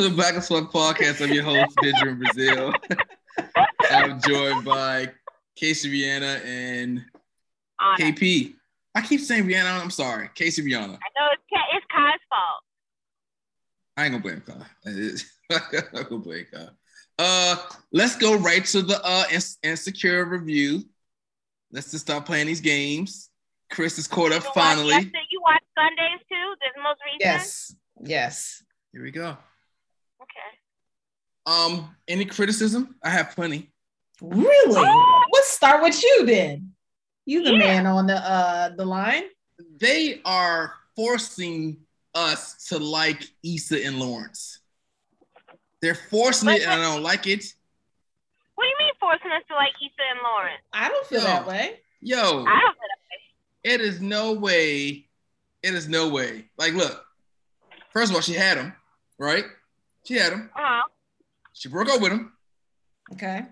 To the Black as Fuck podcast. I'm your host, Benjamin Brazil. I'm joined by Casey Rihanna and Anna. KP. I keep saying Rihanna. I'm sorry, Casey Rihanna. I know it's Ka- it's Kai's fault. I ain't gonna blame Kai. I'm not gonna blame Kai. Uh, let's go right to the uh ins- insecure review. Let's just start playing these games. Chris is caught up You finally. yesterday- You watched Sundays too. This most recent. Yes. Yes. Here we go. Okay. Um, any criticism? I have plenty. Really? Oh! Let's start with you then. You the Yeah. man on the uh the line. They are forcing us to like Issa and Lawrence. They're forcing it, and I don't like it. What do you mean forcing us to like Issa and Lawrence? I don't feel Yo. that way. Yo, I don't feel that way. it is no way. It is no way. Like, look. First of all, she had him, right? She had him. way. Uh-huh. She broke up with him. Okay.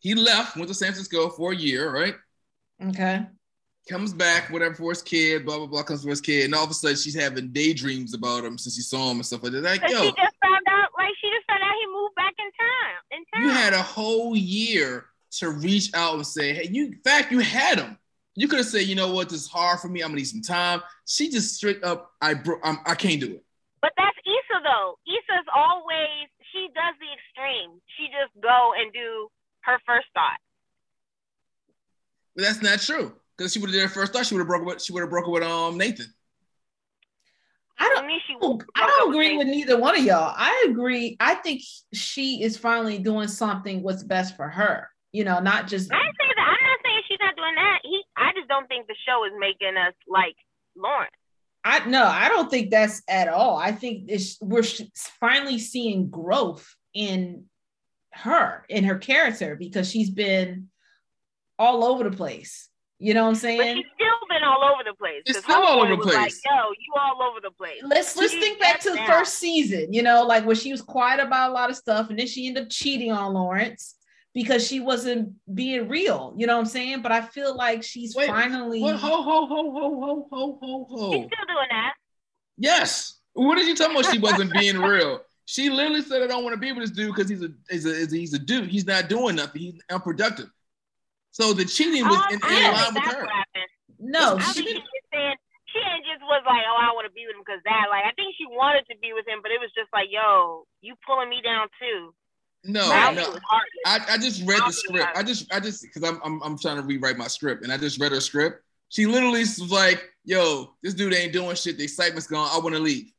He left, went to San Francisco for a year, right? Okay. Comes back, whatever, for his kid, blah, blah, blah, comes for his kid. And all of a sudden, she's having daydreams about him since she saw him and stuff like that. Like, Cause yo, she just found out, like she just found out he moved back in town. In town. you had a whole year to reach out and say, hey, you, in fact, you had him. You could have said, you know what, this is hard for me. I'm gonna need some time. She just straight up, I bro- I'm, I can't do it. But that's Issa though. Issa's always she does the extreme. She just go and do her first thought. But that's not true. Because she would have did her first thought, she would have broke with she would have broken with um Nathan. I I don't mean, she. I don't agree with neither one of y'all. I agree. I think she is finally doing something what's best for her. You know, not just I say that. I'm not saying she's not doing that. He. I just don't think the show is making us like Lawrence. I no, I don't think that's at all. I think it's, we're finally seeing growth in her, in her character, because she's been all over the place. You know what I'm saying? But saying? she's still been all over the place. It's 'Cause still all over the was Like, place. Yo, you all over the place. Let's let's think back to the first season. You know, like when she was quiet about a lot of stuff, and then she ended up cheating on Lawrence because she wasn't being real. You know what I'm saying? But I feel like she's Wait, finally. What ho ho ho ho ho ho ho She's still doing that. Yes. What did you talking about? She wasn't being real. She literally said, "I don't want to be with this dude because he's a, he's a he's a he's a dude. He's not doing nothing. He's unproductive." So the cheating was Um, in, in don't line with her. what no, She think she, she saying she ain't just was like, oh, I want to be with him because that. Like, I think she wanted to be with him, but it was just like, yo, you pulling me down too. No, Now no. she was heartless. I, I just read the script. I just I just because I'm, I'm I'm trying to rewrite my script and I just read her script. She literally was like, "Yo, this dude ain't doing shit. The excitement's gone. I want to leave."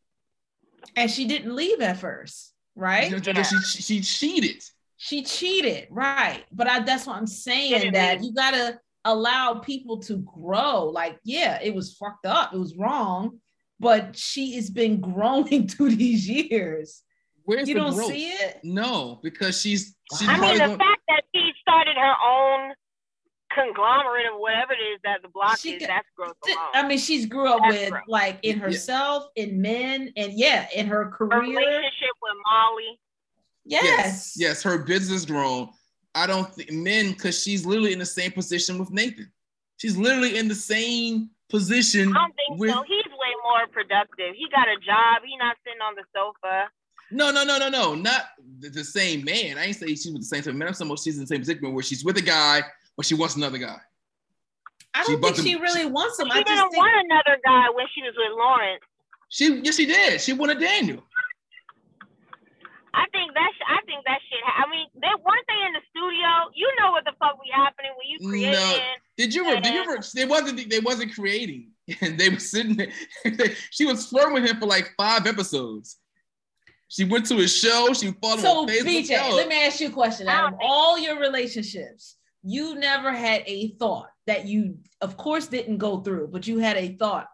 and she didn't leave at first, right? You know, she, she she cheated. She cheated, right? But I, that's what I'm saying. That you gotta allow people to grow. Like, yeah, it was fucked up. It was wrong, but she has been growing through these years. Where's you the don't growth? see it? No, because she's she's I mean, the gonna- fact that she started her own conglomerate of whatever it is that the block She is, got- that's growth alone. I mean, she's grew up That's with growth. like in Yeah. herself, in men, and yeah, in her her career. relationship with Molly. Yes. yes, Yes, her business grown. I don't think men because she's literally in the same position with Nathan. She's literally in the same position I don't think with so. He's way more productive. He got a job. He not sitting on the sofa. No, no, no, no, no, not the, the same man. I ain't say she was the same type of man. I'm saying she's in the same predicament where she's with a guy, but she wants another guy. I don't think bumped him- she really wants him. She I didn't think want another guy when she was with Lawrence. She yes, she did. She wanted Daniel. I think that sh- I think that shit. Ha- I mean, they weren't they in the studio? You know what the fuck be happening when you creating. No. Did you ever? Did you ever? They wasn't. They wasn't creating, and they were sitting there. she was flirting with him for like five episodes. She went to his show. She followed him so. on Facebook. BJ, Yo, let me ask you a question. Out of all your relationships, you never had a thought that you, of course, didn't go through, but you had a thought.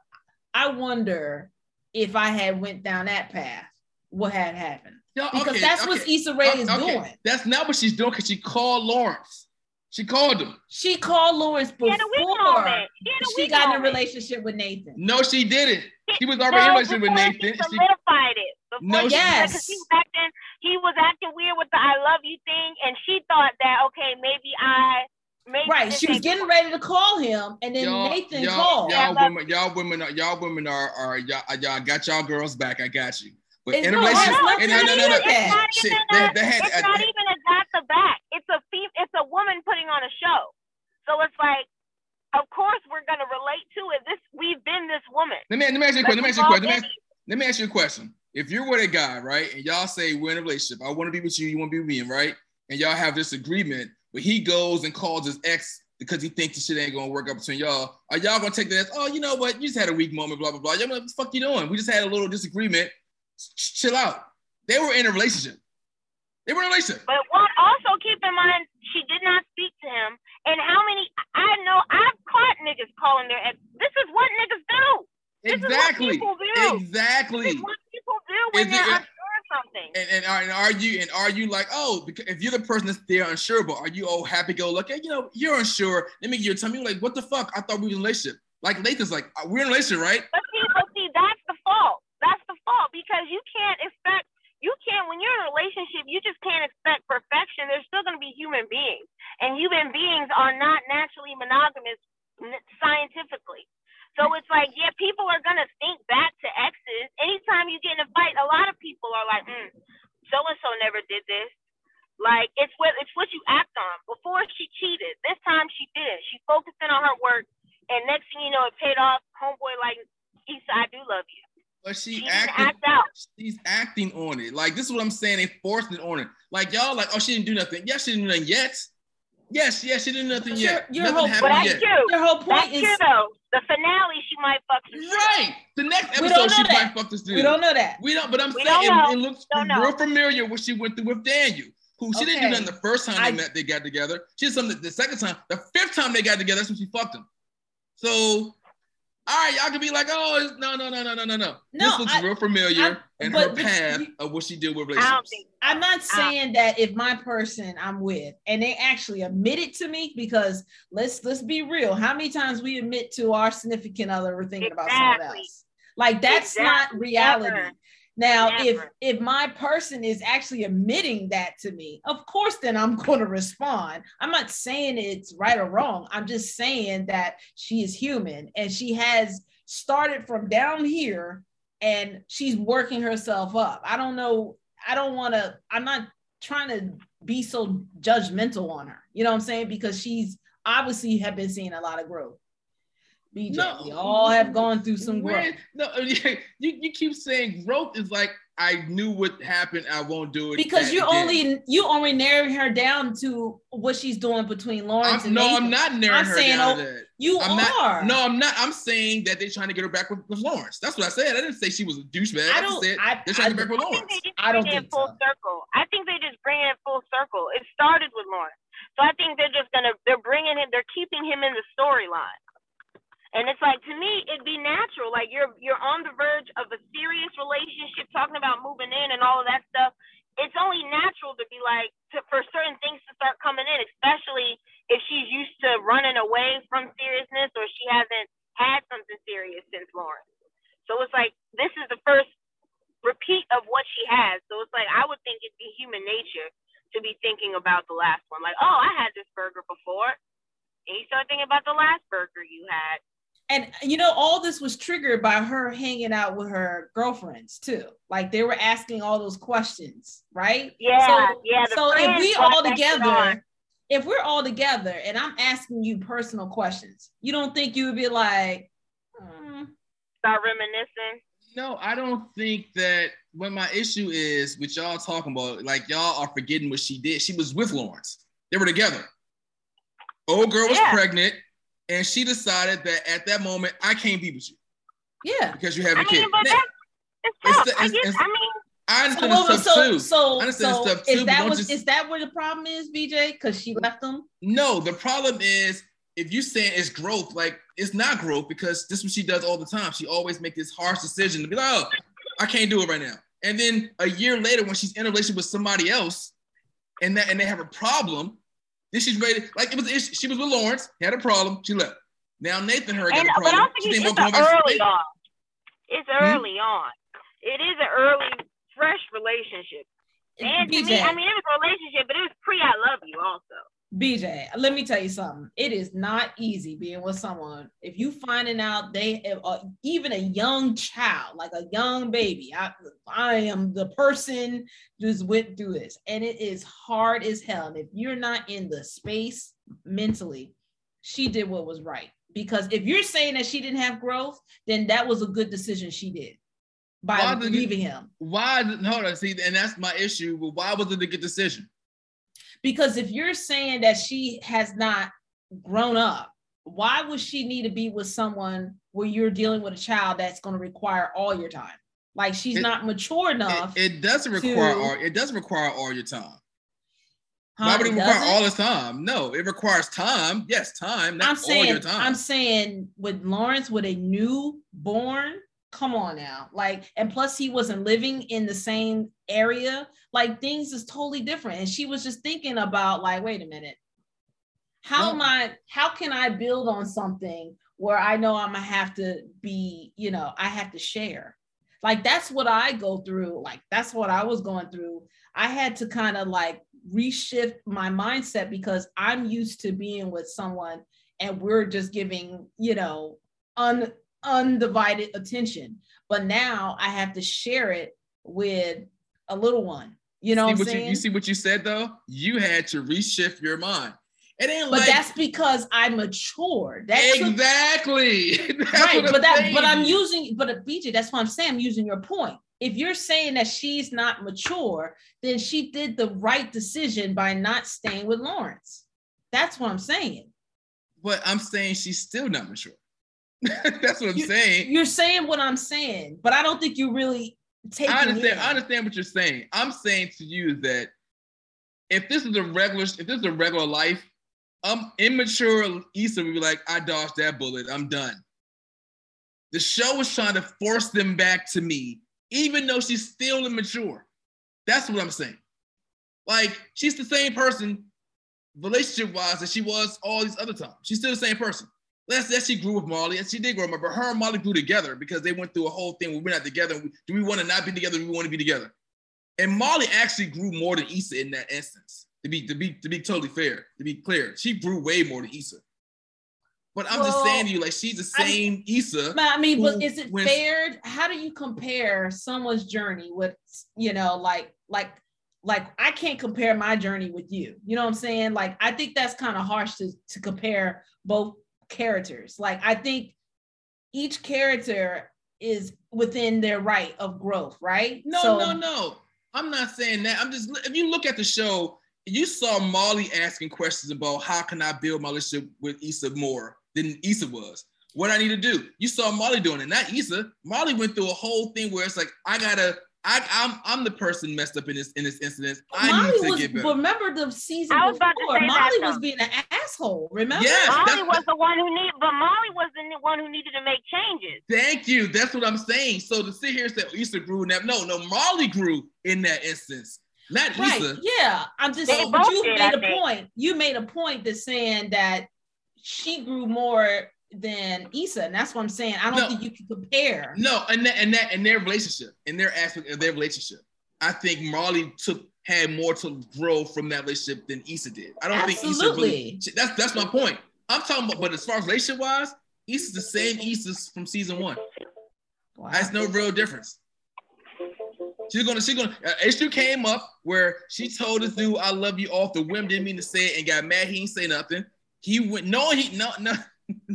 I wonder if I had went down that path, what had happened? yo, Because okay, that's what okay, Issa Rae is okay. doing. That's not what she's doing because she called Lawrence. She called him. She called Lawrence She before had a weak moment. She had a she weak got in a moment. relationship with Nathan. No, she didn't. She was No, already in a relationship with Nathan. She She- solidified it. Before No, she, Yes. Because he was acting, he was acting weird with the "I love you" thing, and she thought that okay, maybe I, maybe Right. She was getting ready to call him, and then y'all, Nathan y'all, called. y'all Yeah, women, y'all women, are, y'all women are, are y'all, y'all got y'all girls back. I got you. But It's in a no, it has relationship, nothing and no, to no, do no, no, with that. It's not Shit, even they, a- they had, it's not even a got the back. It's a fem- It's a woman putting on a show. So it's like, of course we're gonna relate to it. This we've been this woman. let me let me ask you a question. Let me ask you a Like, question. Let me ask, we've let me ask you a question. If you're with a guy, right, and y'all say we're in a relationship, I want to be with you, you want to be with me, right, and y'all have this agreement, but he goes and calls his ex because he thinks the shit ain't gonna work out between y'all. Are y'all gonna take that oh, you know what, you just had a weak moment, blah blah blah. Y'all, what the fuck you doing? We just had a little disagreement. Chill out. They were in a relationship. They were in a relationship. But what also keep in mind, she did not speak to him. And how many? I know I've caught niggas calling their ex. This is what niggas do. This is what Exactly. Exactly. Is what people do when Is they're it- unsure of something. And, and, are, and are you and are you like oh because if you're the person that's there unsure but are you oh happy go lucky you know you're unsure let me you a time you're like what the fuck I thought we were in a relationship like Nathan's like "Uh, we're in a relationship right But see, but see, that's the fault. That's the fault because you can't expect. You can't when you're in a relationship. You just can't expect perfection. There's still going to be human beings, and human beings are not naturally monogamous scientifically. So it's like, yeah, people are gonna think back to exes. Anytime you get in a fight, a lot of people are like, mm, so and so never did this. Like it's what it's what you act on. Before she cheated, this time she didn't. She focused in on her work, and next thing you know, it paid off. Homeboy, like Issa, I do love you. but she, She acting act out. she's acting on it like this is what I'm saying they forced it on her like y'all like oh she didn't do nothing yes she didn't do nothing yet yes yes she didn't do nothing But yet your- your nothing whole- But happened that's yet true. Your whole point That's is true though. The finale, she might fuck some shit. right the next episode she know that. might fuck this dude we don't know that. We don't, but I'm We saying it, it looks real familiar what she went through with Daniel, who she didn't do nothing the first time I- they met, they got together. She did something the second time, the fifth time they got together, that's when she fucked him. So, all right, y'all can be like, oh, no, no, no, no, no, no, no. No, this looks I- real familiar I'm- in but her the- path you- of what she did with I relationships. I'm not saying that if my person I'm with and they actually admit it to me because let's let's be real. How many times we admit to our significant other we're thinking about someone else? Like that's not reality. Never. Now, if if my person is actually admitting that to me, of course, then I'm going to respond. I'm not saying it's right or wrong. I'm just saying that she is human and she has started from down here and she's working herself up. I don't know. I don't want to. I'm not trying to be so judgmental on her. You know what I'm saying? Because she's obviously have been seeing a lot of growth. BJ, No. we all have gone through some growth. When- no, you, you keep saying growth is like I knew what happened. I won't do it because you again. only you only narrowing her down to what she's doing between Lawrence I'm, and no, Nathan. I'm not narrowing I'm her saying, down oh, to that. You I'm are. not. No, I'm not. I'm saying that they're trying to get her back with, with Lawrence. That's what I said. I didn't say she was a douchebag. I I, don't- just said I- they're trying to I- get back with I think Lawrence. they just I don't bring it think full so. circle. I think they just bring it full circle. It started with Lawrence, so I think they're just gonna they're bringing him, they're keeping him in the storyline. And it's like to me, it'd be natural. Like you're you're on the verge of a serious relationship, talking about moving in and all of that stuff. It's only natural to be like to, for certain things to start coming in, especially if she's used to running away from seriousness or she hasn't had something serious since Lawrence. So it's like this is the first repeat of what she has. So it's like I would think it'd be human nature to be thinking about the last one. Like, oh, I had this burger before. And you start thinking about the last burger you had. And you know, all this was triggered by her hanging out with her girlfriends too. Like they were asking all those questions, right? Yeah, So, yeah. so if we all that shit on. together, if we're all together, and I'm asking you personal questions, you don't think you would be like, "Hmm, start reminiscing. No, I don't think that what my issue is with y'all talking about, like y'all are forgetting what she did. She was with Lawrence. They were together. Old girl was Yeah. pregnant, and she decided that at that moment, I can't be with you yeah. because you have I a kid. mean, but Now, that's it's It's tough. I it's- guess. I mean, I So, understand well, stuff so, too. so, I understand so stuff too, is but that don't what just- is that where the problem is, BJ? Because she left them. No, the problem is if you saying it's growth, like it's not growth because this is what she does all the time. She always make this harsh decision to be like, oh, I can't do it right now. And then a year later, when she's in a relationship with somebody else, and that and they have a problem, then she's ready. Like it was, an issue. she was with Lawrence, had a problem, she left. Now Nathan her got and a but problem. I'm She thinking think it's about a going back to early on. It's Hmm? early on. It is an early, fresh relationship. And to me, I mean, it was a relationship, but it was pre I love you also. BJ, let me tell you something. It is not easy being with someone. If you finding out they have uh, even a young child, like a young baby, I, I am the person just went through this, and it is hard as hell. And if you're not in the space mentally, she did what was right. Because if you're saying that she didn't have growth, then that was a good decision she did by Why you- leaving him. Why? Hold on, see, and that's my issue. But why was it a good decision? Because if you're saying that she has not grown up, why would she need to be with someone where you're dealing with a child that's going to require all your time? Like she's It- not mature enough. It, it doesn't require to- all. It doesn't require all your time. huh? Why would it require all the time? No, it requires time. Yes, time. Not I'm saying, all your time. I'm saying with Lawrence, with a newborn, come on now. Like, and plus he wasn't living in the same area. Like things is totally different. And she was just thinking about, like, wait a minute. How No. am I, how can I build on something where I know I'm gonna have to be, you know, I have to share. Like that's what I go through. Like that's what I was going through. I had to kind of like reshift my mindset because I'm used to being with someone and we're just giving, you know, un, undivided attention. But now I have to share it with a little one. You know see what saying? You, you see what you said though? You had to reshift your mind. It ain't but like that's because I matured. That took- exactly That's right. But I'm that but I'm using but uh, BJ, that's what I'm saying. I'm using your point. If you're saying that she's not mature, then she did the right decision by not staying with Lawrence. That's what I'm saying. But I'm saying she's still not mature. that's what I'm You- saying. You're saying what I'm saying, but I don't think you really take I understand. I understand what you're saying. I'm saying to you that if this is a regular, if this is a regular life, I'm immature. Issa would be like, I dodged that bullet. I'm done. The show was trying to force them back to me, even though she's still immature. That's what I'm saying. Like she's the same person, relationship wise, that she was all these other times. She's still the same person. Let's that she grew with Molly, and she did grow, but her and Molly grew together because they went through a whole thing where we're not together. Do we want to not be together? Do we want to be together? And Molly actually grew more than Issa in that instance. To be to be to be totally fair, to be clear, she grew way more than Issa. But I'm just saying to you, like she's the I same Issa. But I mean, but is it fair? How do you compare someone's journey with, you know, like, like, like I can't compare my journey with you. You know what I'm saying? Like, I think that's kind of harsh to to compare both characters. Like, I think each character is within their right of growth, right? No, So- no, no. I'm not saying that. I'm just if you look at the show, you saw Molly asking questions about how can I build my relationship with Issa more than Issa was. What I need to do. You saw Molly doing it, not Issa. Molly went through a whole thing where it's like, I gotta, I, I'm I'm the person messed up in this in this incident. I Molly need to was, get better. remember the season I was about to before? say that, Molly though. was being an asshole. Remember? Yes. Molly that's- was the one who need, but Molly was the one who needed to make changes. Thank you. That's what I'm saying. So to sit here and say oh, Issa grew in that, no, no, Molly grew in that instance, not Right. Issa. Yeah. I'm just They but you did, made I a think. point. You made a point that saying that she grew more than Issa. And that's what I'm saying. I don't No. think you can compare. No, and that and that and their relationship, in their aspect of their relationship, I think Molly took had more to grow from that relationship than Issa did. I don't think Issa really. That's that's my point. I'm talking about, but as far as relationship wise, Issa's the same Issa from season one. Wow. That's no real difference. She's gonna, she's gonna. Uh, issue came up where she told this dude, "I love you" off the whim, didn't mean to say it, and got mad. He didn't say nothing. He went, knowing he, no, no.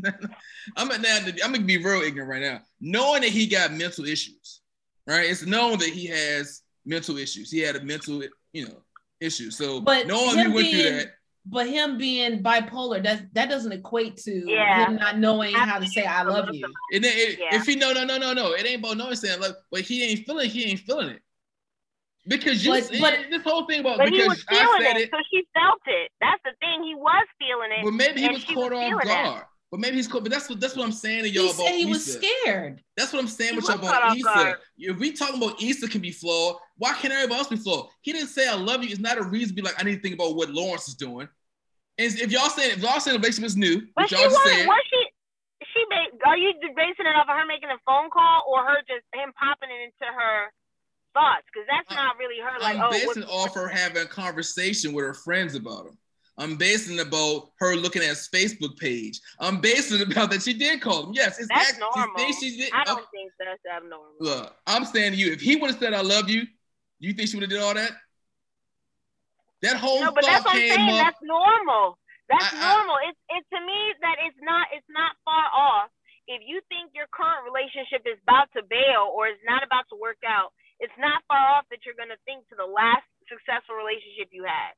I'm at now. I'm gonna be real ignorant right now. Knowing that he got mental issues, right? It's known that he has mental issues. He had a mental, you know, issue. So But knowing he him went through that, But him being bipolar, that that doesn't equate to Yeah. him not knowing how to say "I love you." and then it, Yeah. if he no no no no no, it ain't about knowing saying love, but he ain't feeling. He ain't feeling it because you. But- but- this whole thing about But he because was I said it, it. so she felt it. That's the thing. He was feeling it. But maybe he was caught was off feeling it. Guard. But maybe he's cool. But that's what that's what I'm saying to y'all He about said he was scared. That's what I'm saying He with y'all about off Issa. If we talking about Issa can be flawed, why can't everybody else be flawed? He didn't say I love you. It's not a reason to be like I need to think about what Lawrence is doing. And if y'all saying if y'all saying the relationship is new, But y'all just was. said, Was she? She made. Are you basing it off of her making a phone call or her just him popping it into her thoughts? Because that's I'm- not really her. Like, I'm oh, basing what's, off her having a conversation with her friends about him. I'm basing about her looking at his Facebook page. I'm basing about that she did call him. Yes, it's That's act- normal. She did. I don't think that's abnormal. Look, I'm saying to you, if he would have said I love you, you think she would have did all that? That whole No, but that's what I'm saying. up. That's normal. That's I- I- normal. It's it to me that it's not it's not far off. If you think your current relationship is about to bail or is not about to work out, it's not far off that you're gonna think to the last successful relationship you had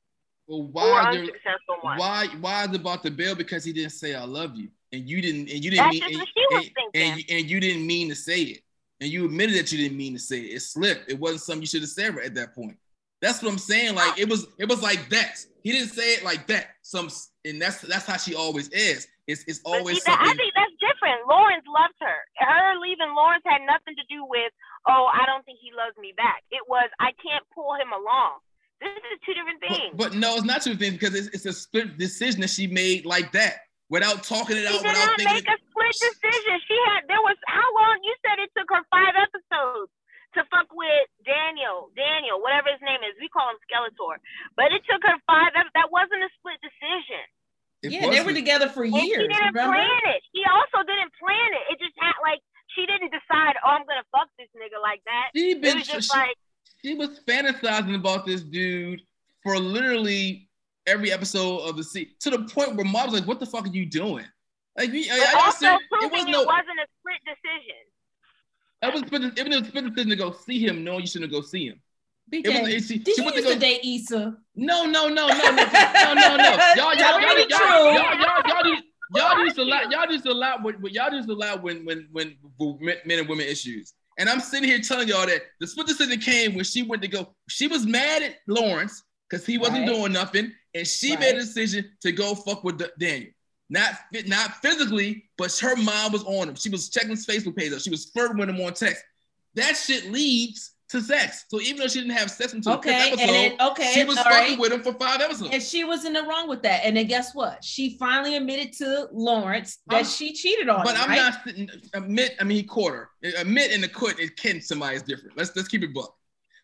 well, why, the- unsuccessful one. why, why is it about the bill? Because he didn't say I love you, and you didn't, and you didn't That's mean, just and, what she was and- thinking. and you, and you didn't mean to say it, and you admitted that you didn't mean to say it. It slipped. It wasn't something you should have said right at that point. That's what I'm saying. Like it was, it was like that. He didn't say it like that. Some, and that's that's how she always is. It's it's always see, that, I think that's different. Lawrence loved her. Her leaving Lawrence had nothing to do with, oh, I don't think he loves me back. It was, I can't pull him along. This is two different things. But, but no, it's not two things because it's, it's a split decision that she made like that without talking it She out, did without not thinking. make a split decision. She had there was how long? You said it took her five episodes to fuck with Daniel, Daniel, whatever his name is. We call him Skeletor, but it took her five. That wasn't a split decision. It yeah, they were together for And she didn't Remember? plan it. She also didn't plan it. It just had like she didn't decide. Oh, I'm gonna fuck this nigga like that. She It been was just she, like she was fantasizing about this dude for literally every episode of the season to the point where mom was like, "What the fuck are you doing?" Like, we, I, but I, I also said, it was it no. wasn't a split decision. That was split- even if it was split decision to go see him, no, you shouldn't go see him. BJ, It was- it- she- did she you went to used to go- date Issa? No, no, no, no, no, no, no, no, no. Y'all, y'all, Tell y'all, me y'all, the y'all, truth. y'all, y'all, y'all, do- y'all used to allow, y'all used to allow, when, when- y'all used to allow when, when, when, when men men and women issues. And I'm sitting here telling y'all that the split decision came when she went to go. She was mad at Lawrence because he wasn't Right. doing nothing, and she Right. made a decision to go fuck with Daniel. Not not physically, but her mind was on him. She was checking his Facebook page out. She was flirting with him on text. That shit leads to sex. So even though she didn't have sex until the Okay, and episode, then okay, she was fucking right. with him for five episodes. And she was in the wrong with that. And then guess what? She finally admitted to Lawrence that I'm- she cheated on But him. But I'm right? not sitting, admit. I mean, he caught her. Admit and the quit. It can somebody is different. Let's let's keep it buck.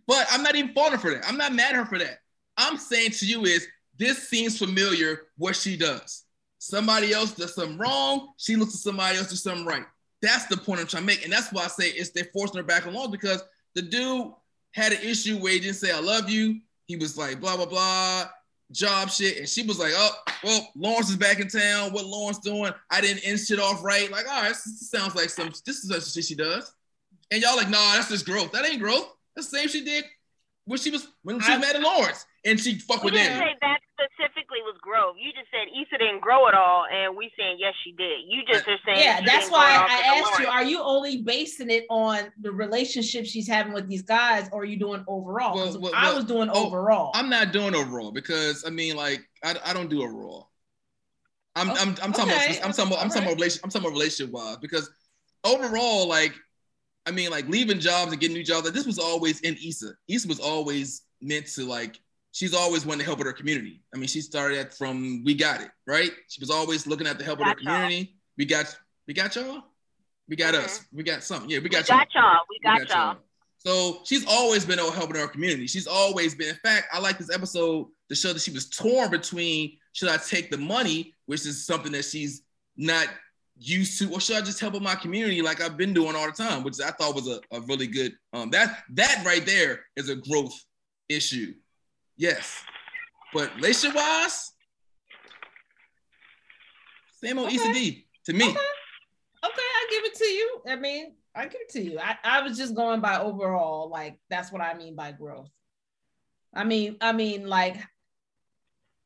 But I'm not even faulting her for that. I'm not mad at her for that. I'm saying to you is this seems familiar. What she does. Somebody else does something wrong. She looks at somebody else do something right. That's the point I'm trying to make, and that's why I say it's they're forcing her back along because the dude had an issue where he didn't say I love you. He was like blah blah blah job shit, and she was like, oh well, Lawrence is back in town. What Lawrence doing? I didn't end shit off right. Like, all right, this, sounds like some. This is the shit she does. And y'all like, nah, that's just growth. That ain't growth. That's the same she did when she was when she I- was mad at Lawrence, and she fucked You with didn't Daniel. say that specifically was growth. You just said Issa didn't grow at all, and we saying yes, she did. You just are saying yeah, she that's why I because of asked you, are you only basing it on the relationship she's having with these guys, or are you doing overall? Well, well, I well, was doing oh, overall. I'm not doing overall because I mean, like, I, I don't do overall. I'm, Oh, I'm, I'm talking okay. about I'm talking about I'm talking Alright. about relation I'm talking about relationship wise because overall, like, I mean, like leaving jobs and getting new jobs, like this was always in Issa. Issa was always meant to like she's always wanted to help with her community. I mean, she started at from We Got It, right? She was always looking at the help of her Got y'all. community. We got we got y'all. We got us. Mm-hmm. We got something. Yeah, we We got y'all. got y'all. We We got y'all. So she's always been helping her community. She's always been. In fact, I like this episode to show that she was torn between should I take the money, which is something that she's not used to, or should I just help with my community like I've been doing all the time, which I thought was a, a really good um that that right there is a growth issue. Yes. But relationship wise, same old Okay. Issa Dee to me. Okay. Okay, I give it to you. I mean, I give it to you. I, I was just going by overall, like that's what I mean by growth. I mean, I mean, like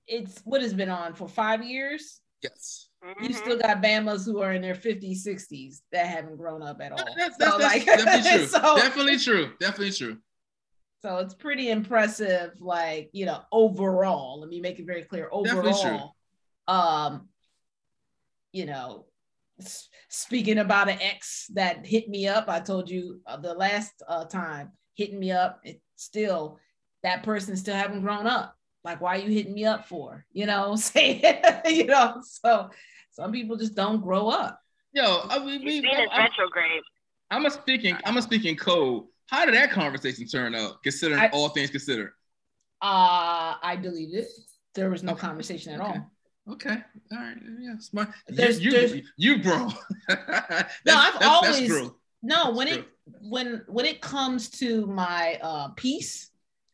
it's what has been on for five years. Yes. You Mhm. still got Bamas who are in their 50s, 60s that haven't grown up at all. That's, So, that's, that's like- definitely true. so- definitely true. Definitely true. So it's pretty impressive, like you know, overall. Let me make it very clear. Definitely true. Overall, um, you know, speaking about an ex that hit me up, I told you uh, the last uh, time hitting me up. It still that person still haven't grown up. Like, why are you hitting me up for? You know, say you know. So some people just don't grow up. Yo, I mean, He's we, seen in I'm, retrograde. I'm a speaking. I'm a speaking code. How did that conversation turn out? Considering I- all things considered. Uh, I deleted. it. There was no Okay. conversation at Okay. all. Okay. All right. Yeah. Smart. There's- you, there's- you, you grown. That's- No, I've that's- that's always- growth. no That's when it when when it comes to my uh piece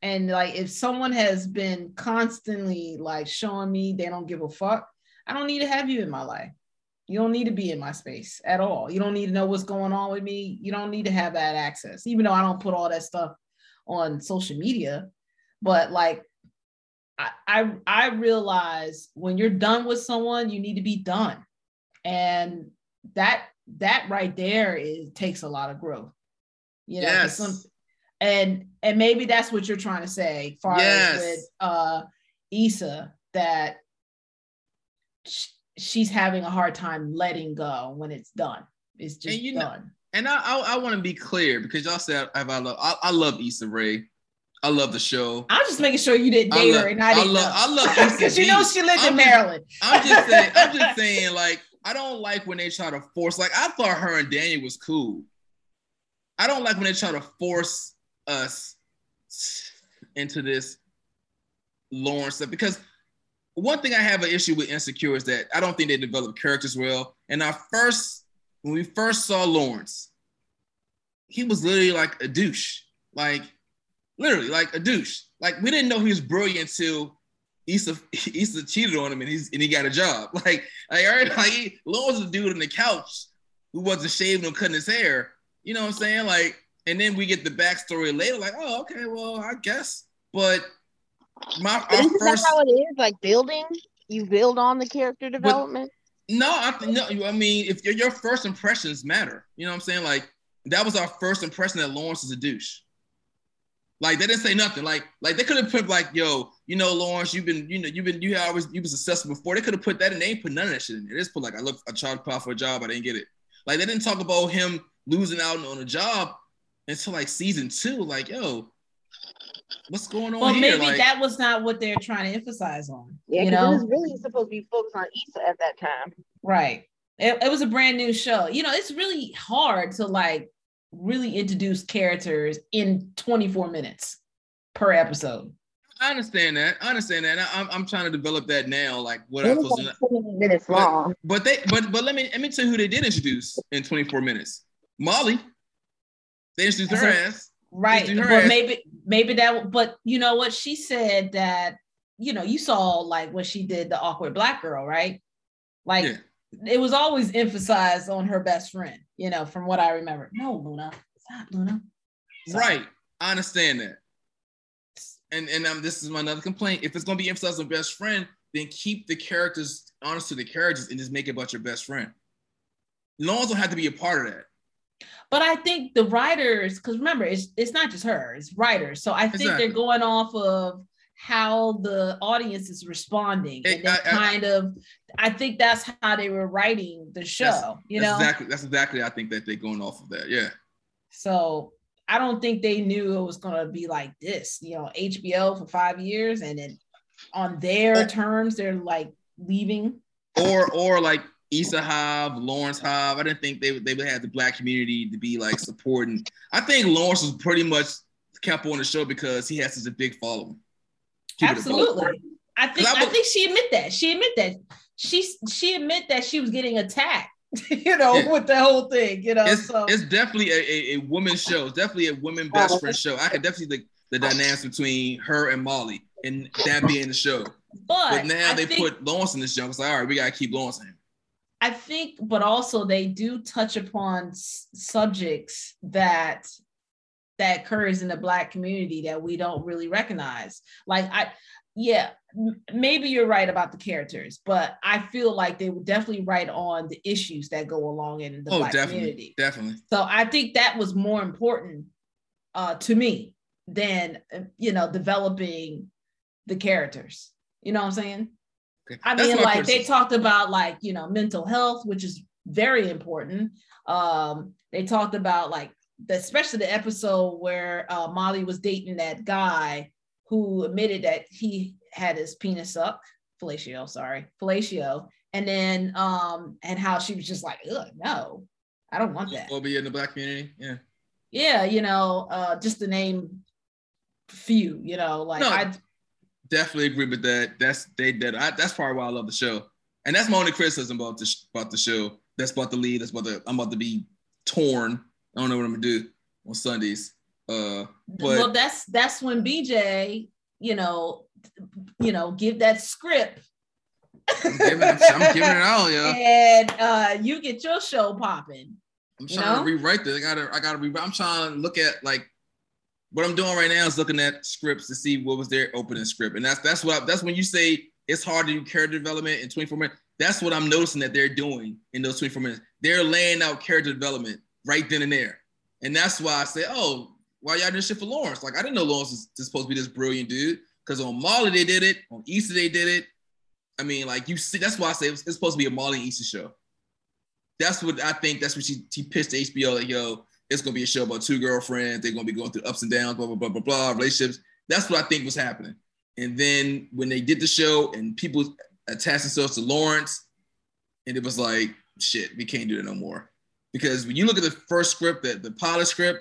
and like if someone has been constantly like showing me they don't give a fuck i don't need to have you in my life. You don't need to be in my space at all. You don't need to know what's going on with me. You don't need to have that access even though i don't put all that stuff on social media. But like i i, I realize when you're done with someone you need to be done. And that that right there is takes a lot of growth. You know Yes. some, and and maybe that's what you're trying to say far Yes. as with uh Issa that sh- she's having a hard time letting go when it's done it's just And you know- done And I I, I want to be clear because y'all said I, I love I, I love Issa Rae. I love the show. i'm just making sure you didn't I date love- her and i I didn't love- I love because you know she lived I'm in just- maryland I'm just saying. I'm just saying. Like I don't like when they try to force. Like I thought her and Daniel was cool. I don't like when they try to force us into this Lawrence stuff because one thing I have an issue with Insecure is that I don't think they develop characters well. And our first, when we first saw Lawrence, he was literally like a douche, like literally like a douche. Like we didn't know he was brilliant until Issa Issa cheated on him and he's and he got a job. Like like all right, like Lawrence was a dude on the couch who wasn't shaving or cutting his hair. You know what I'm saying? Like, and then we get the backstory later. Like, oh, okay, well, I guess. But my But isn't first that how it is? Like building, you build on the character development. No, I th- no. I mean, if your your first impressions matter, you know what I'm saying. Like that was our first impression that Lawrence is a douche. Like they didn't say nothing. Like like they could have put like, yo, you know, Lawrence, you've been, you know, you've been, you always you've been successful before. They could have put that in. They ain't put none of that shit in there. They just put like, I look, I tried to apply for a job, I didn't get it. Like they didn't talk about him losing out on a job until like season two. Like, yo, what's going on well here? maybe Like, that was not what they're trying to emphasize on Yeah, you because know it was really supposed to be focused on Issa at that time. Right. It, it was a brand new show. You know, it's really hard to like really introduce characters in 24 minutes per episode. I understand that. I understand that. I, I'm, I'm trying to develop that now. Like what I'm was supposed to. like 20 minutes But- long. But they, but but let me let me tell you who they did introduce in 24 minutes. Molly. They introduced her ass. Right. her But ass. maybe maybe that but you know what she said that you know, you saw like what she did the awkward black girl, right? Like Yeah. it was always emphasized on her best friend, you know, from what I remember. No, Luna. Stop, Luna. Stop. Right. I understand that. And and um, this is my another complaint. If it's gonna be emphasized on best friend, then keep the characters honest to the characters and just make it about your best friend. Lawrence don't have to be a part of that. But I think the writers, because remember, it's it's not just her, it's writers. So I think Exactly. they're going off of how the audience is responding. It- and I- I- kind of I think that's how they were writing the show, you that's know. exactly that's exactly I think that they're going off of that. Yeah. So I don't think they knew it was gonna be like this, you know, HBO for five years and then on their terms, they're like leaving. or or like Issa Hive, Lawrence Hive. I didn't think they would they would have the black community to be like supporting. I think Lawrence was pretty much kept on the show because he has such a big following. Keep it a buck. Absolutely. I think I I think she admit that. She admit that. She she admit that she was getting attacked you know, Yeah. with the whole thing, you know. It's, so it's definitely a, a, a show. It's definitely a women best oh. friend show. I could definitely see the, the dynamics between her and Molly and that being the show. but, But now I they put Lawrence in this show. It's like, all right, we gotta keep Lawrence in. I think, but also they do touch upon s- subjects that that occurs in the black community that we don't really recognize. Like I, yeah, m- maybe you're right about the characters, but I feel like they would definitely write on the issues that go along in the Oh, black definitely, community. definitely. So I think that was more important uh, to me than uh, you know developing the characters. You know what I'm saying? I That's mean, like they talked about like you know mental health, which is very important. Um, they talked about like the, especially the episode where uh, Molly was dating that guy who admitted that he had his penis up, fellatio, sorry, fellatio, and then um, and how she was just like, Ugh, no, I don't want that. Will be in the black community. Yeah. Yeah, you know, uh, just to name few, you know, like No. I definitely agree with that. That's they that I, that's part why I love the show, and that's my only criticism about the about the show. That's about to leave. That's about to I'm about to be torn. I don't know what I'm gonna do on Sundays. Uh, but well, that's that's when BJ, you know, you know, give that script. I'm giving, I'm giving it all, yeah. And uh, you get your show popping. I'm you trying know? to rewrite this. I gotta I gotta rewrite. I'm trying to look at like what I'm doing right now is looking at scripts to see what was their opening script, and that's that's what I, that's when you say it's hard to do character development in 24 minutes. That's what I'm noticing that they're doing in those 24 minutes. They're laying out character development right then and there, and that's why I say, oh, why y'all doing shit for Lawrence? Like I didn't know Lawrence was supposed to be this brilliant dude. Because on Molly they did it, on Issa they did it. I mean, like you see, that's why I say it's, it's supposed to be a Molly and Issa show. That's what I think. That's what she she pitched to HBO. Like, yo, it's gonna be a show about two girlfriends. They're gonna be going through ups and downs, blah blah blah blah blah, relationships. That's what I think was happening. And then when they did the show and people attached themselves to Lawrence, and it was like, shit, we can't do it no more. Because when you look at the first script, the, the pilot script,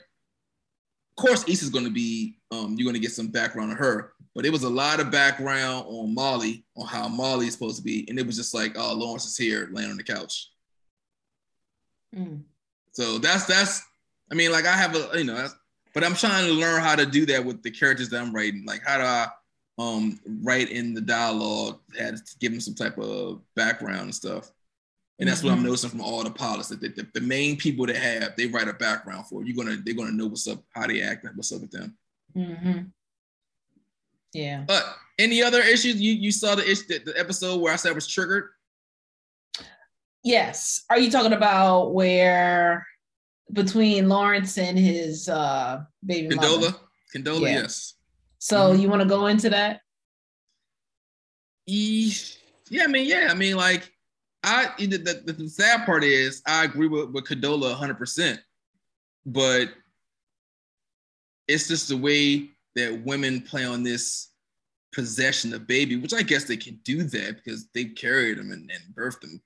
of course, Issa's gonna be, um, you're gonna get some background on her, but it was a lot of background on Molly, on how Molly is supposed to be, and it was just like, oh, Lawrence is here laying on the couch. Mm. So that's that's. I mean, like I have a you know, but I'm trying to learn how to do that with the characters that I'm writing. Like, how do I um write in the dialogue, to give them some type of background and stuff. And that's what I'm Mhm. noticing from all the pilots that the, the, the main people that have they write a background for. You're gonna they're gonna know what's up, how they act, what's up with them. Mm-hmm. Yeah. But any other issues? You you saw the issue the, the episode where I said I was triggered. Yes. Are you talking about where between Lawrence and his uh baby? Condola, Condola, Yeah. yes. So Mhm. you want to go into that? Yeah, I mean, yeah, I mean, like, I the, the, the sad part is I agree with, with Condola 100, percent but it's just the way that women play on this possession of baby, which I guess they can do that because they carried them and, and birthed them.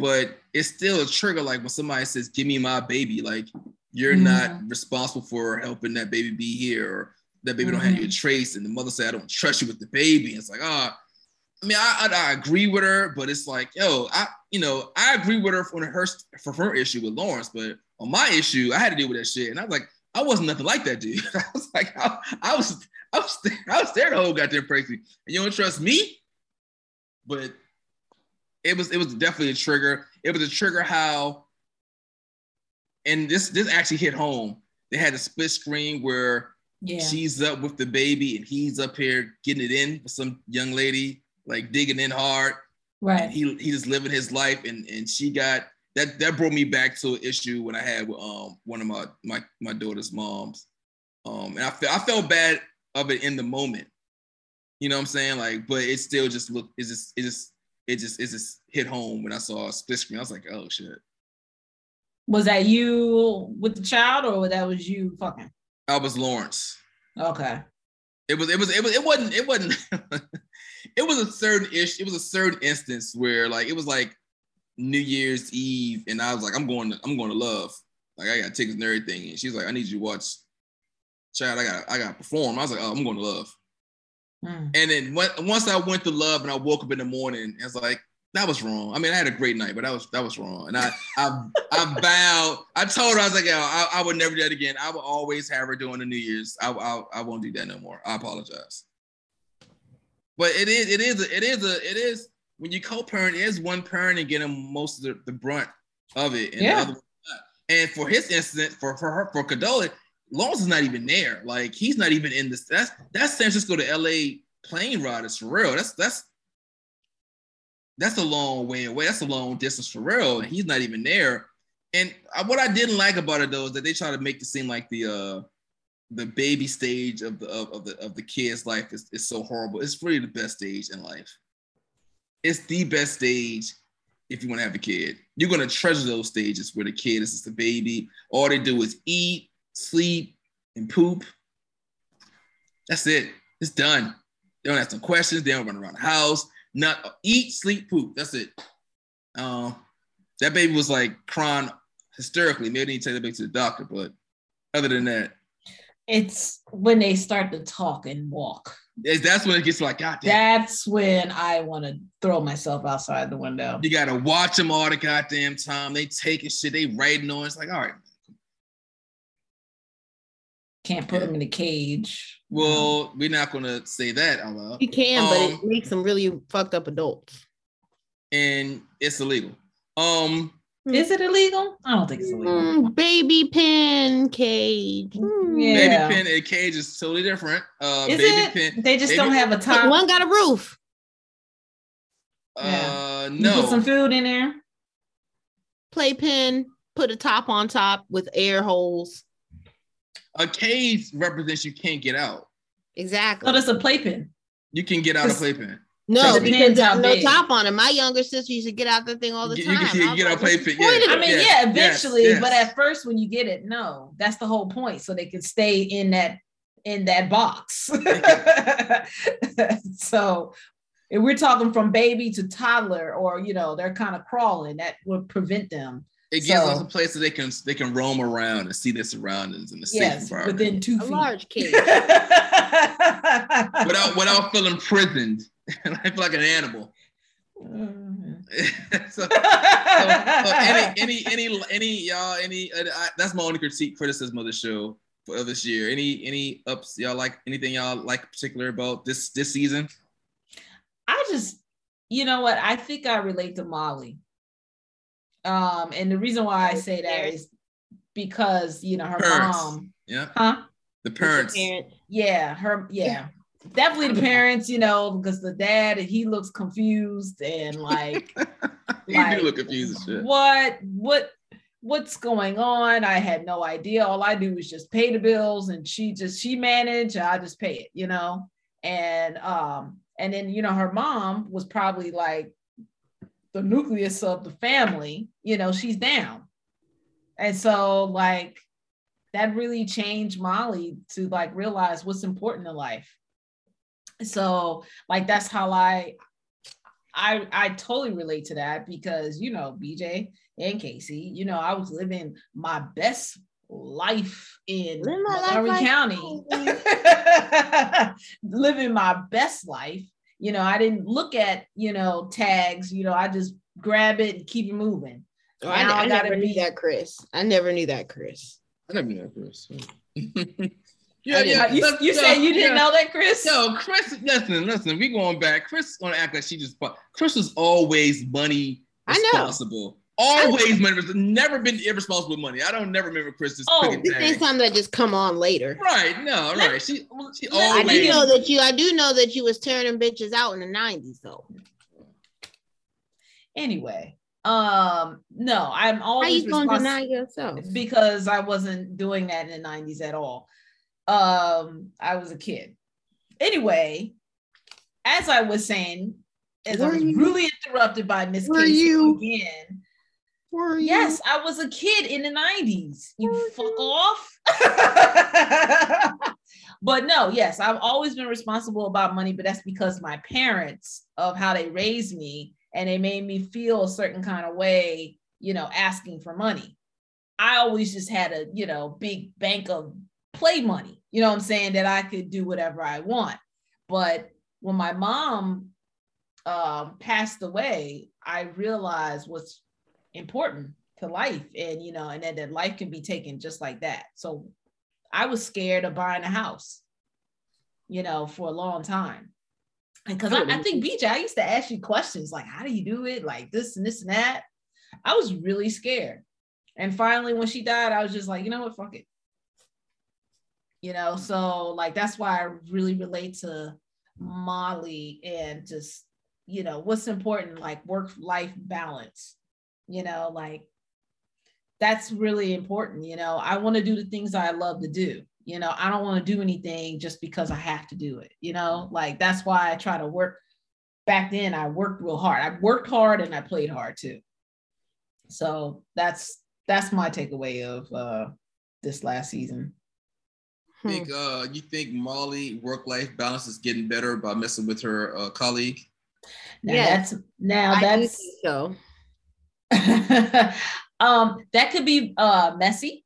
But it's still a trigger, like when somebody says, "Give me my baby," like you're not responsible for helping that baby be here, or that baby don't have your trace, and the mother said, "I don't trust you with the baby." It's like, ah, I mean, I, I, I agree with her, but it's like, yo, I, you know, I agree with her on her for her issue with Lawrence, but on my issue, I had to deal with that shit, and I was like, I wasn't nothing like that dude. I was like, I, I was, I was, there, I was there the whole goddamn pregnancy, and you don't trust me, but it was, it was definitely a trigger. It was a trigger how, and this, this actually hit home. They had a split screen where Yeah. she's up with the baby and he's up here getting it in for some young lady, like digging in hard. Right. he he just living his life and and she got that that brought me back to an issue when I had with um one of my my my daughter's moms. Um and I felt I felt bad of it in the moment. You know what I'm saying? Like, but it still just looked it just it just it just it just hit home when I saw a split screen. I was like, oh shit. Was that you with the child or that was you fucking? I was Lawrence. Okay. It was, it was, it was, it wasn't, it wasn't, it was a certain ish, it was a certain instance where like it was like New Year's Eve, and I was like, I'm going to, I'm going to love. Like I got tickets and everything. And she's like, I need you to watch Child, I got I got to perform. I was like, oh, I'm going to love. Mm. And then when, once I went to love and I woke up in the morning, it's like, that was wrong. I mean, I had a great night, but that was that was wrong. And I I I vowed. I told her I was like, yo, I, I would never do that again. I will always have her doing the New Year's. I, I I won't do that no more. I apologize. But it is it is a, it is a it is when you co-parent, it is one parent and getting most of the, the brunt of it, and Yeah. the other. And for his incident, for for her for Condola, Lawrence is not even there. Like he's not even in this. That's that's San Francisco to LA plane ride is for real. That's that's that's a long way away. That's a long distance for real. And he's not even there. And I- what I didn't like about it though is that they try to make it seem like the uh the baby stage of the of, of the of the kid's life is, is so horrible. It's really the best stage in life. It's the best stage if you want to have a kid. You're gonna treasure those stages where the kid is just a baby. All they do is eat, sleep, and poop. That's it. It's done. They don't ask no questions. They don't run around the house. Not eat, sleep, poop. That's it. Um, that baby was like crying hysterically. Maybe they need to take that baby to the doctor, but other than that, It's when they start to talk and walk. that's when it gets like, God damn, That's when I want to throw myself outside the window. you gotta watch them all the goddamn time. They taking shit, they writing on. It's like, all right, Can't put them in a cage. well, we're not gonna say that out loud. You can, but it Um, makes them really fucked up adults. And it's illegal. Um, Is it illegal? I don't think it's illegal. Mm, baby pen cage. Mm. Yeah. baby pin and cage is totally different. Uh, Is baby it? pin, They just don't have a top. One got a roof. uh, You no. put some food in there. Play Playpen. Put a top on top with air holes. A cage represents you can't get out. Exactly. So that's a playpen. You can get out of playpen. no, it because depends how there's no big. top on it. My younger sister used to get out the thing all the You- time. you can see- I get out like, what's playpen, yeah. I mean, Yes, yeah, yes, eventually, yes. but at first, when you get it, no, that's the whole point. So they can stay in that in that box. so if we're talking from baby to toddler, or you know, they're kind of crawling, that would prevent them. It gives So- us a place that they can they can roam around and see their surroundings in a safe Yes, environment within two feet. A large cage. without without feeling imprisoned I feel like an animal. Mhm. so, so, so any any any any y'all any uh, I, that's my only critique criticism of the show for of this year. Any any ups y'all like anything y'all like particular about this this season? I just, you know what? I think I relate to Molly. Um, and the reason why I say that is because you know her Parents. mom, Yeah, huh? the parents. Parent. Yeah, her, yeah, definitely the parents. You know, because the dad he looks confused and like, you Like, do look confused as shit. what, what, what's going on? I had no idea. All I do is just pay the bills, and she just she managed. I just pay it, you know. And um, and then you know her mom was probably like the nucleus of the family. You know, she's down, and so like that really changed Molly to like realize what's important in life. So like that's how I I I totally relate to that because you know BJ and Casey, you know, I was living my best life in Live my life Montgomery County. living my best life. You know, I didn't look at, you know, tags, you know, I just grab it and keep it moving. Oh, I, I I gotta never knew be- that, Chris. I never knew that, Chris. I never knew that, Chris. I yeah, yeah. you, let's- you said you didn't yeah. know that, Chris? Yo, Chris, listen, listen. We going back. Chris gonna act like she just. Chris was always money I know. responsible. Always money. Never been irresponsible with money. I don't never remember Chris just Oh, picking This ain't something that just come on later. Right? No, Let- right. She, she let- I do know that you. I do know that you was tearing them bitches out in the nineties, though. Anyway, um, no, I'm How always you gonna respons- deny yourself? because I wasn't doing that in the 90s at all. Um, I was a kid. Anyway, as I was saying, as I was you- really interrupted by Miss Were Casey you? again. Were you? Yes, I was a kid in the 90s. You Were fuck you? off. but no, yes, I've always been responsible about money, but that's because my parents of how they raised me and they made me feel a certain kind of way, you know, asking for money. I always just had a, you know, big bank of play money, you know what I'm saying, that I could do whatever I want. But when my mom um, passed away, I realized what's important to life, and you know, and that, that life can be taken just like that. So I was scared of buying a house, you know, for a long time. And because I, I think BJ, I used to ask you questions like, how do you do it? Like this and this and that. I was really scared. And finally, when she died, I was just like, you know what, fuck it. You know, so like that's why I really relate to Molly and just, you know, what's important, like work life balance, you know, like that's really important. You know, I want to do the things I love to do. You know, I don't want to do anything just because I have to do it. You know, like that's why I try to work. Back then, I worked real hard. I worked hard and I played hard too. So that's that's my takeaway of uh this last season. Think uh you think Molly work life balance is getting better by messing with her uh, colleague? Now Yes. that's now I that's so. um that could be uh messy.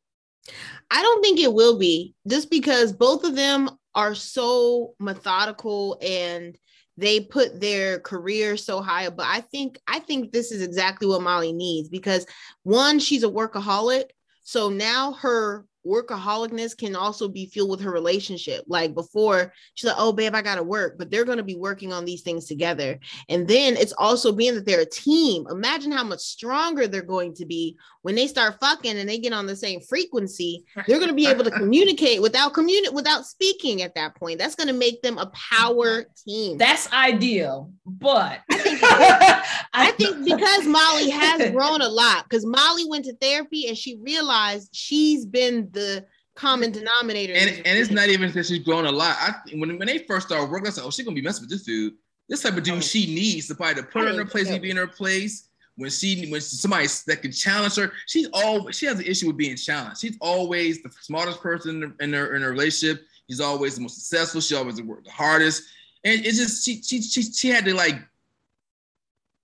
I don't think it will be just because both of them are so methodical and they put their career so high but I think I think this is exactly what Molly needs because one she's a workaholic so now her workaholicness can also be fueled with her relationship. Like before she's like oh babe I got to work but they're going to be working on these things together. And then it's also being that they're a team. Imagine how much stronger they're going to be when they start fucking and they get on the same frequency. They're going to be able to communicate without communi- without speaking at that point. That's going to make them a power team. That's ideal, but I think because Molly has grown a lot, because Molly went to therapy and she realized she's been the common denominator. And and it's not even that she's grown a lot. I when when they first started working, I said, "Oh, she's gonna be messing with this dude. This type of dude oh. she needs to probably to put her in her oh, place, Yeah. to be in her place." When she when somebody that can challenge her, she's always she has an issue with being challenged. She's always the smartest person in, her- in her in her relationship. She's always the most successful. She always worked the hardest, and it's just she she she she had to like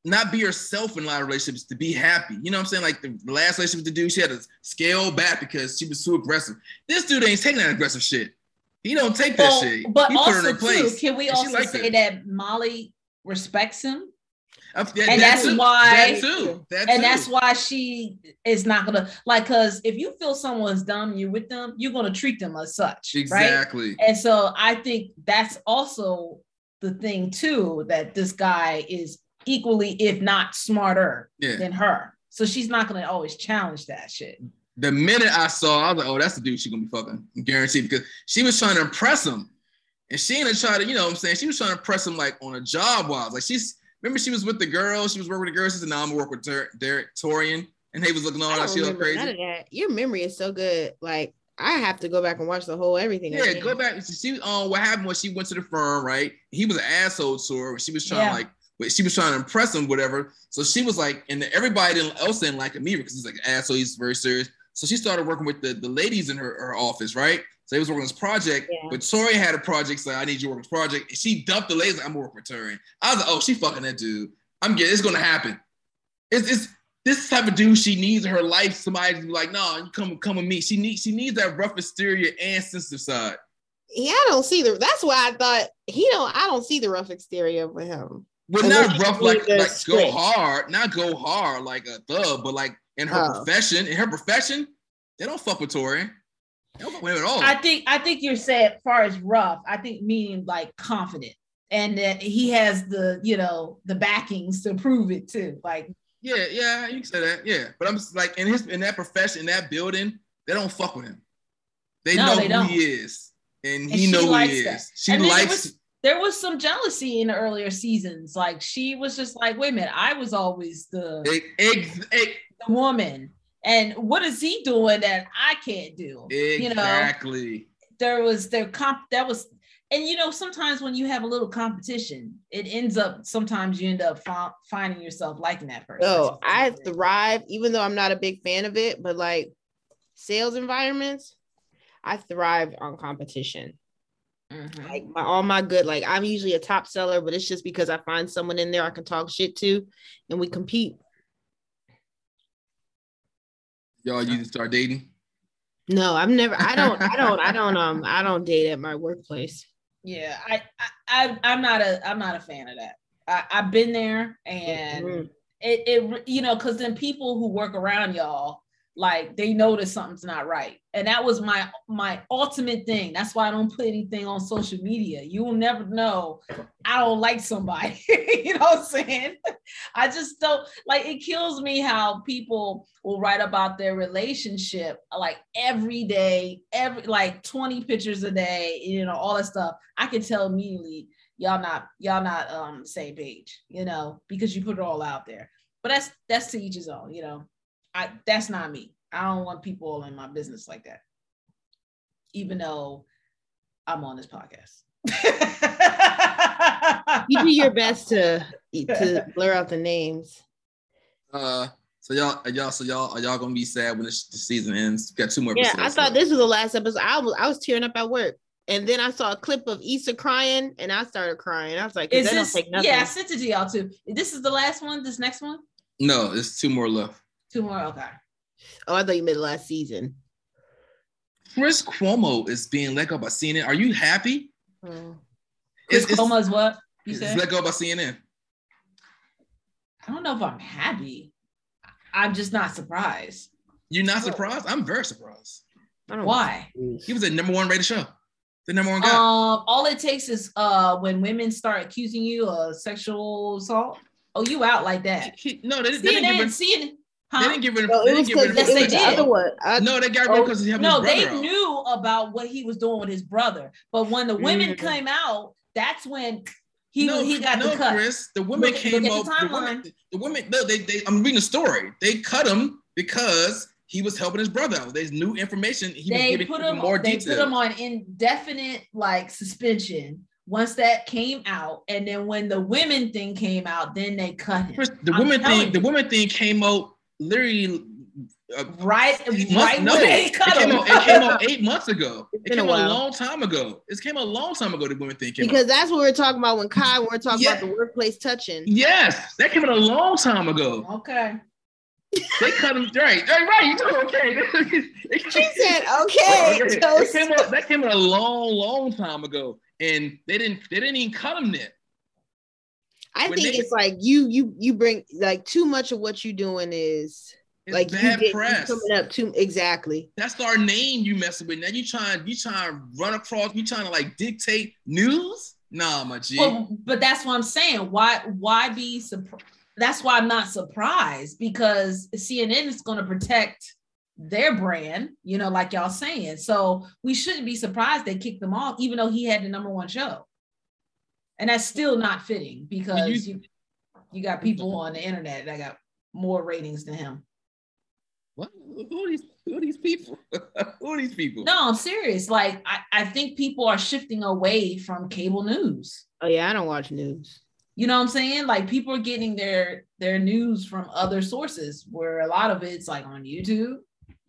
not be herself in a lot of relationships to be happy. You know what I'm saying? Like the, last relationship with the dude, she had to scale back because she was too aggressive. This dude ain't taking that aggressive shit. He don't take that Well, shit. but he put her in also too, can we also say it. that Molly respects him? Uh, that- and that that's too. why- that too. And too. that's why she is not gonna like because if you feel someone's dumb, you're with them, you're gonna treat them as such, right? exactly. And so I think that's also the thing too that this guy is equally, if not smarter, Yeah. than her. So she's not gonna always challenge that shit. The minute I saw, I was like, "Oh, that's the dude she gonna be fucking guaranteed." Because she was trying to impress him, and she ain't try to, you know, what I'm saying she was trying to impress him like on a job wise. Like she's remember she was with the girl, she was working with the girl. She said, "Now I'm gonna work with Der- Derek Taurean," and he was looking all I that don't shit crazy. none of that. Your memory is so good. Like I have to go back and watch the whole everything. Yeah, again. go back. She was on um, what happened was she went to the firm, right? He was an asshole to her. She was trying Yeah. to like, but she was trying to impress him, whatever. So she was like, and everybody else didn't like Amir because he's like an asshole. He's very serious. So she started working with the, the ladies in her, her office, right? So they was working on this project, Yeah. but Tori had a project. So I need you to work on this project. And she dumped the ladies. Like, I'm gonna work Tori. I was like, oh, she fucking that dude. I'm getting. It's gonna happen. It's, it's this type of dude she needs in her life. Somebody to be like, no, you come come with me. She needs she needs that rough exterior and sensitive side. Yeah, I don't see the. That's why I thought he don't. I don't see the rough exterior with him. Well, not rough like like go hard, not go hard like a thug, but like in her Oh. profession, in her profession, they don't fuck with Tori. They don't fuck with at all. I think I think you're saying far as rough, I think meaning like confident. And that he has the, you know, the backings to prove it too. Like yeah, yeah, you can say that. Yeah, but I'm just like in his in that profession, in that building, they don't fuck with him. They No, know they who don't. he is, and And he know who he that. is. She And likes. was- there was some jealousy in the earlier seasons. Like she was just like, wait a minute, I was always the, Ex- ex- the woman. And what is he doing that I can't do? You know, exactly. there was their comp that was and you know sometimes when you have a little competition it ends up sometimes you end up fi- finding yourself liking that person So I thrive, even though I'm not a big fan of it, but like sales environments, I thrive on competition. Mhm. Like my all my good, like I'm usually a top seller, but it's just because I find someone in there I can talk shit to and we compete. Y'all, you need to start dating. No, I've never I don't I don't I don't um I don't date at my workplace. yeah I, I I i'm not a i'm not a fan of that I, I've been there, and Mhm. it, it you know, because then people who work around y'all, like they notice something's not right, and that was my my ultimate thing. That's why I don't put anything on social media. You will never know I don't like somebody. you know what I'm saying? I just don't like. It kills me how people will write about their relationship like every day, every like 20 pictures a day, you know, all that stuff. I can tell immediately y'all not y'all not um same page, you know, because you put it all out there. But that's that's to each his own, you know. I that's not me. I don't want people all in my business like that. Even though I'm on this podcast. You do your best to to blur out the names. Uh, so y'all, are y'all, so y'all, are y'all gonna be sad when this, the season ends? Got two more. Yeah, I thought left. this was the last episode. I was I was tearing up at work, and then I saw a clip of Issa crying, and I started crying. I was like, Is "That don't this take nothing." yeah, I sent it to y'all too. This is the last one, this next one? No, there's two more left. Two more. Okay. Oh, I thought you meant last season. Chris Cuomo is being let go by CNN. Are you happy? Oh. Chris It's- it's- Cuomo is what you said? let go by CNN. I don't know if I'm happy. I'm just not surprised. You're not surprised? I'm very surprised. I don't Why? He was the number one rated show. The number one guy. Um, all it takes is uh when women start accusing you of sexual assault. Oh, you out like that? He- no, they, they didn't give him. CNN, They didn't give him. No, they it was didn't give him. because Yes, they the did. other one. I, No, they got rid Oh, because he helped no, his they brother out. knew about what he was doing with his brother, but when the women Mm. came out, that's when he no, he got no, the cut. Chris. The women Look- came look at the The, timeline. women, the women. No, they, they. I'm reading the story. They cut him because he was helping his brother out. There's new information. He was they giving put him more they detail. put him on indefinite like suspension once that came out, and then when the women thing came out, then they cut him. Chris, the I'm women telling thing. The you. women thing came out literally. Uh, Right, eight months- right no, when they it came, him. out, it came out eight months ago. It's It been a came a long time ago. It came a long time ago. The women thing came because out. that's what we are talking about when Kai. We are talking Yeah. about the workplace touching. Yes, that came out a long time ago. Okay. They cut him right, right, right. You told okay. She said, "Okay, Okay, toast." That came out. That came out a long, long time ago, and they didn't. They didn't even cut him yet. I when think they- it's like you you you bring like too much of what you doing is It's like you bad get you press. coming up too exactly. That's our name you messing with. Now you trying. You trying to run across. You trying to like dictate news. Nah, my G. Well, but that's what I'm saying. Why why be surprised? That's why I'm not surprised because CNN is going to protect their brand, you know, like y'all saying. So we shouldn't be surprised they kicked them off, even though he had the number one show. And that's still not fitting because you, you got people on the internet that got more ratings than him. what? Who are these? Who are these people? who are these people? No, I'm serious. Like I, I think people are shifting away from cable news. Oh yeah, I don't watch news. You know what I'm saying? Like people are getting their their news from other sources where a lot of it's like on YouTube,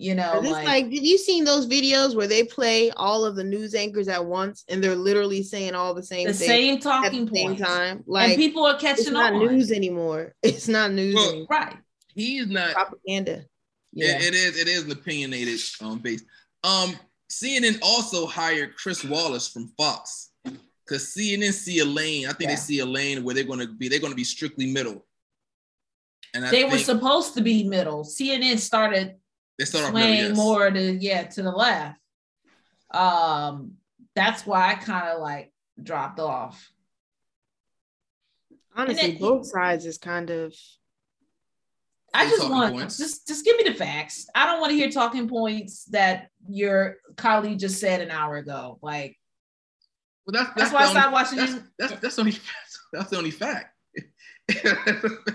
you know, It's like, like, did you seen those videos where they play all of the news anchors at once and they're literally saying all the same the thing same at talking the same time? Like and people are it's catching not on. news anymore. It's not news Well, anymore. Right. He's not. Propaganda. Yeah. It- it is. It is an opinionated um base. Um, CNN also hired Chris Wallace from Fox because CNN see a lane. I think Yeah. they see a lane where they're going to be. They're going to be strictly middle. And I they think were supposed to be middle. CNN started they start off middle. Yes. more to yeah to the left. Um, that's why I kind of like dropped off. Honestly, then- both sides is kind of I just want points. just just give me the facts. I don't want to hear talking points that your colleague just said an hour ago. Like Well, that's, that's, that's, why I the stopped watching. That's, it. that's, that's the only that's the only fact.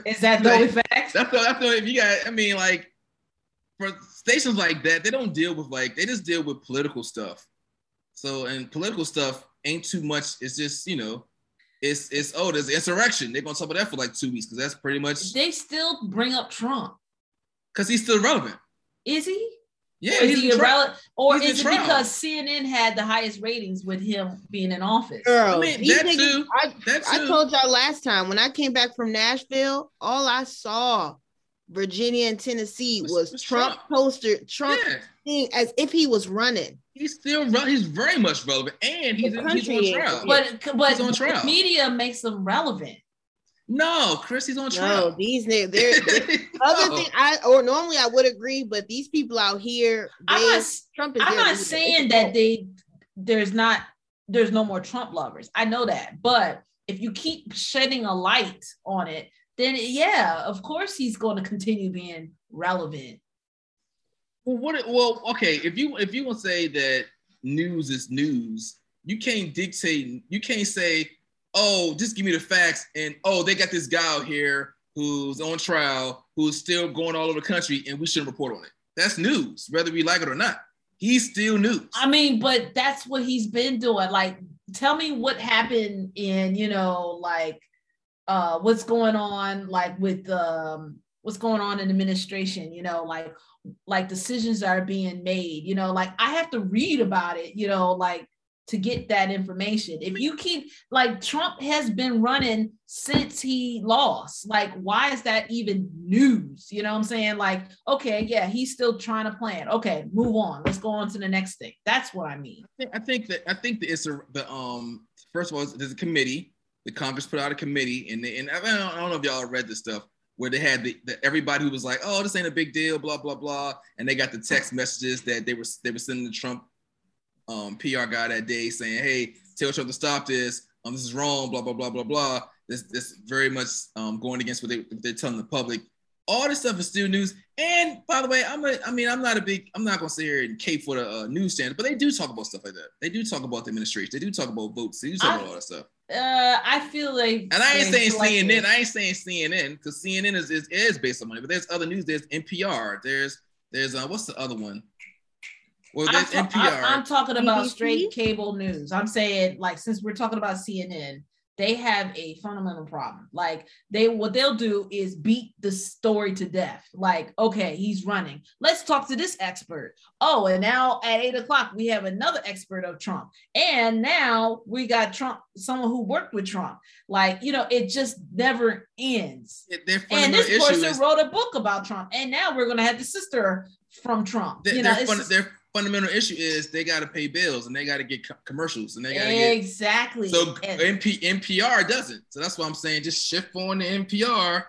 Is that the only fact? That's the, that's the if you got. I mean, like for stations like that, they don't deal with like they just deal with political stuff. So and political stuff ain't too much. It's just you know, it's it's oh there's insurrection. They're gonna talk about that for like two weeks because that's pretty much They still bring up Trump. because he's still relevant. Is he? Yeah, Or is he's he irrelevant? Or He's is it trial. because CNN had the highest ratings with him being in office? girl. I mean, these that niggas- too. I, That I told y'all last time when I came back from Nashville, all I saw Virginia and Tennessee Was- was, was Trump, Trump. poster, Trump yeah, thing as if he was running. he's still re- he's very much relevant, and he's in, he's country on trial. But but He's on trial. media makes them relevant. No, Chris, he's on No, these niggas. They're, they're- other No. thing, I or normally I would agree, but these people out here, I'm they, not Trump is. I'm not leader. saying It's that they there's not there's no more Trump lovers. I know that, but if you keep shedding a light on it, then yeah, of course he's going to continue being relevant. Well, what? Well, okay. If you if you want to say that news is news, you can't dictate. You can't say, "Oh, just give me the facts," and "Oh, they got this guy out here who's on trial, who's still going all over the country, and we shouldn't report on it." That's news, whether we like it or not. He's still news. I mean, but that's what he's been doing. Like, tell me what happened in, you know, like uh what's going on like with um what's going on in administration, you know, like like decisions are being made, you know, like I have to read about it, you know, like to get that information. If you keep like Trump has been running since he lost, like why is that even news? You know what I'm saying? Like, okay, yeah, he's still trying to plan. Okay, move on. Let's go on to the next thing. That's what I mean. I think- I think that I think that it's a the um first of all there's a committee. The Congress put out a committee, and they, and I don't, I don't know if y'all read this stuff where they had the, the everybody who was like, oh, this ain't a big deal, blah blah blah, and they got the text messages that they were they were sending the Trump um, PR guy that day saying, hey, tell Trump to stop this. Um, this is wrong, blah blah blah blah blah. This this very much um going against what they what they're telling the public. All this stuff is still news. And by the way, I'm a, I mean, I'm not a big, I'm not gonna sit here and cape for the uh, news channel, but they do talk about stuff like that. They do talk about the administration. They do talk about votes. They do talk I- about all that stuff. Uh, I feel like, And I ain't saying selective. CNN. I ain't saying CNN because CNN is, is is based on money. But there's other news. There's NPR. There's there's uh what's the other one? Well, I'm, ta- NPR. I- I'm talking about straight cable news. I'm saying, like, since we're talking about CNN, they have a fundamental problem. Like, they what they'll do is beat the story to death. Like, okay, he's running. Let's talk to this expert. Oh, and now at eight o'clock we have another expert of Trump, and now we got Trump, someone who worked with Trump. Like, you know, it just never ends. And this person is wrote a book about Trump, and now we're gonna have the sister from Trump. their, you know, their, it's fun, just- their fundamental issue is they got to pay bills and they got to get co- commercials and they got to get exactly. So And NP, NPR doesn't. So that's why I'm saying just shift on to NPR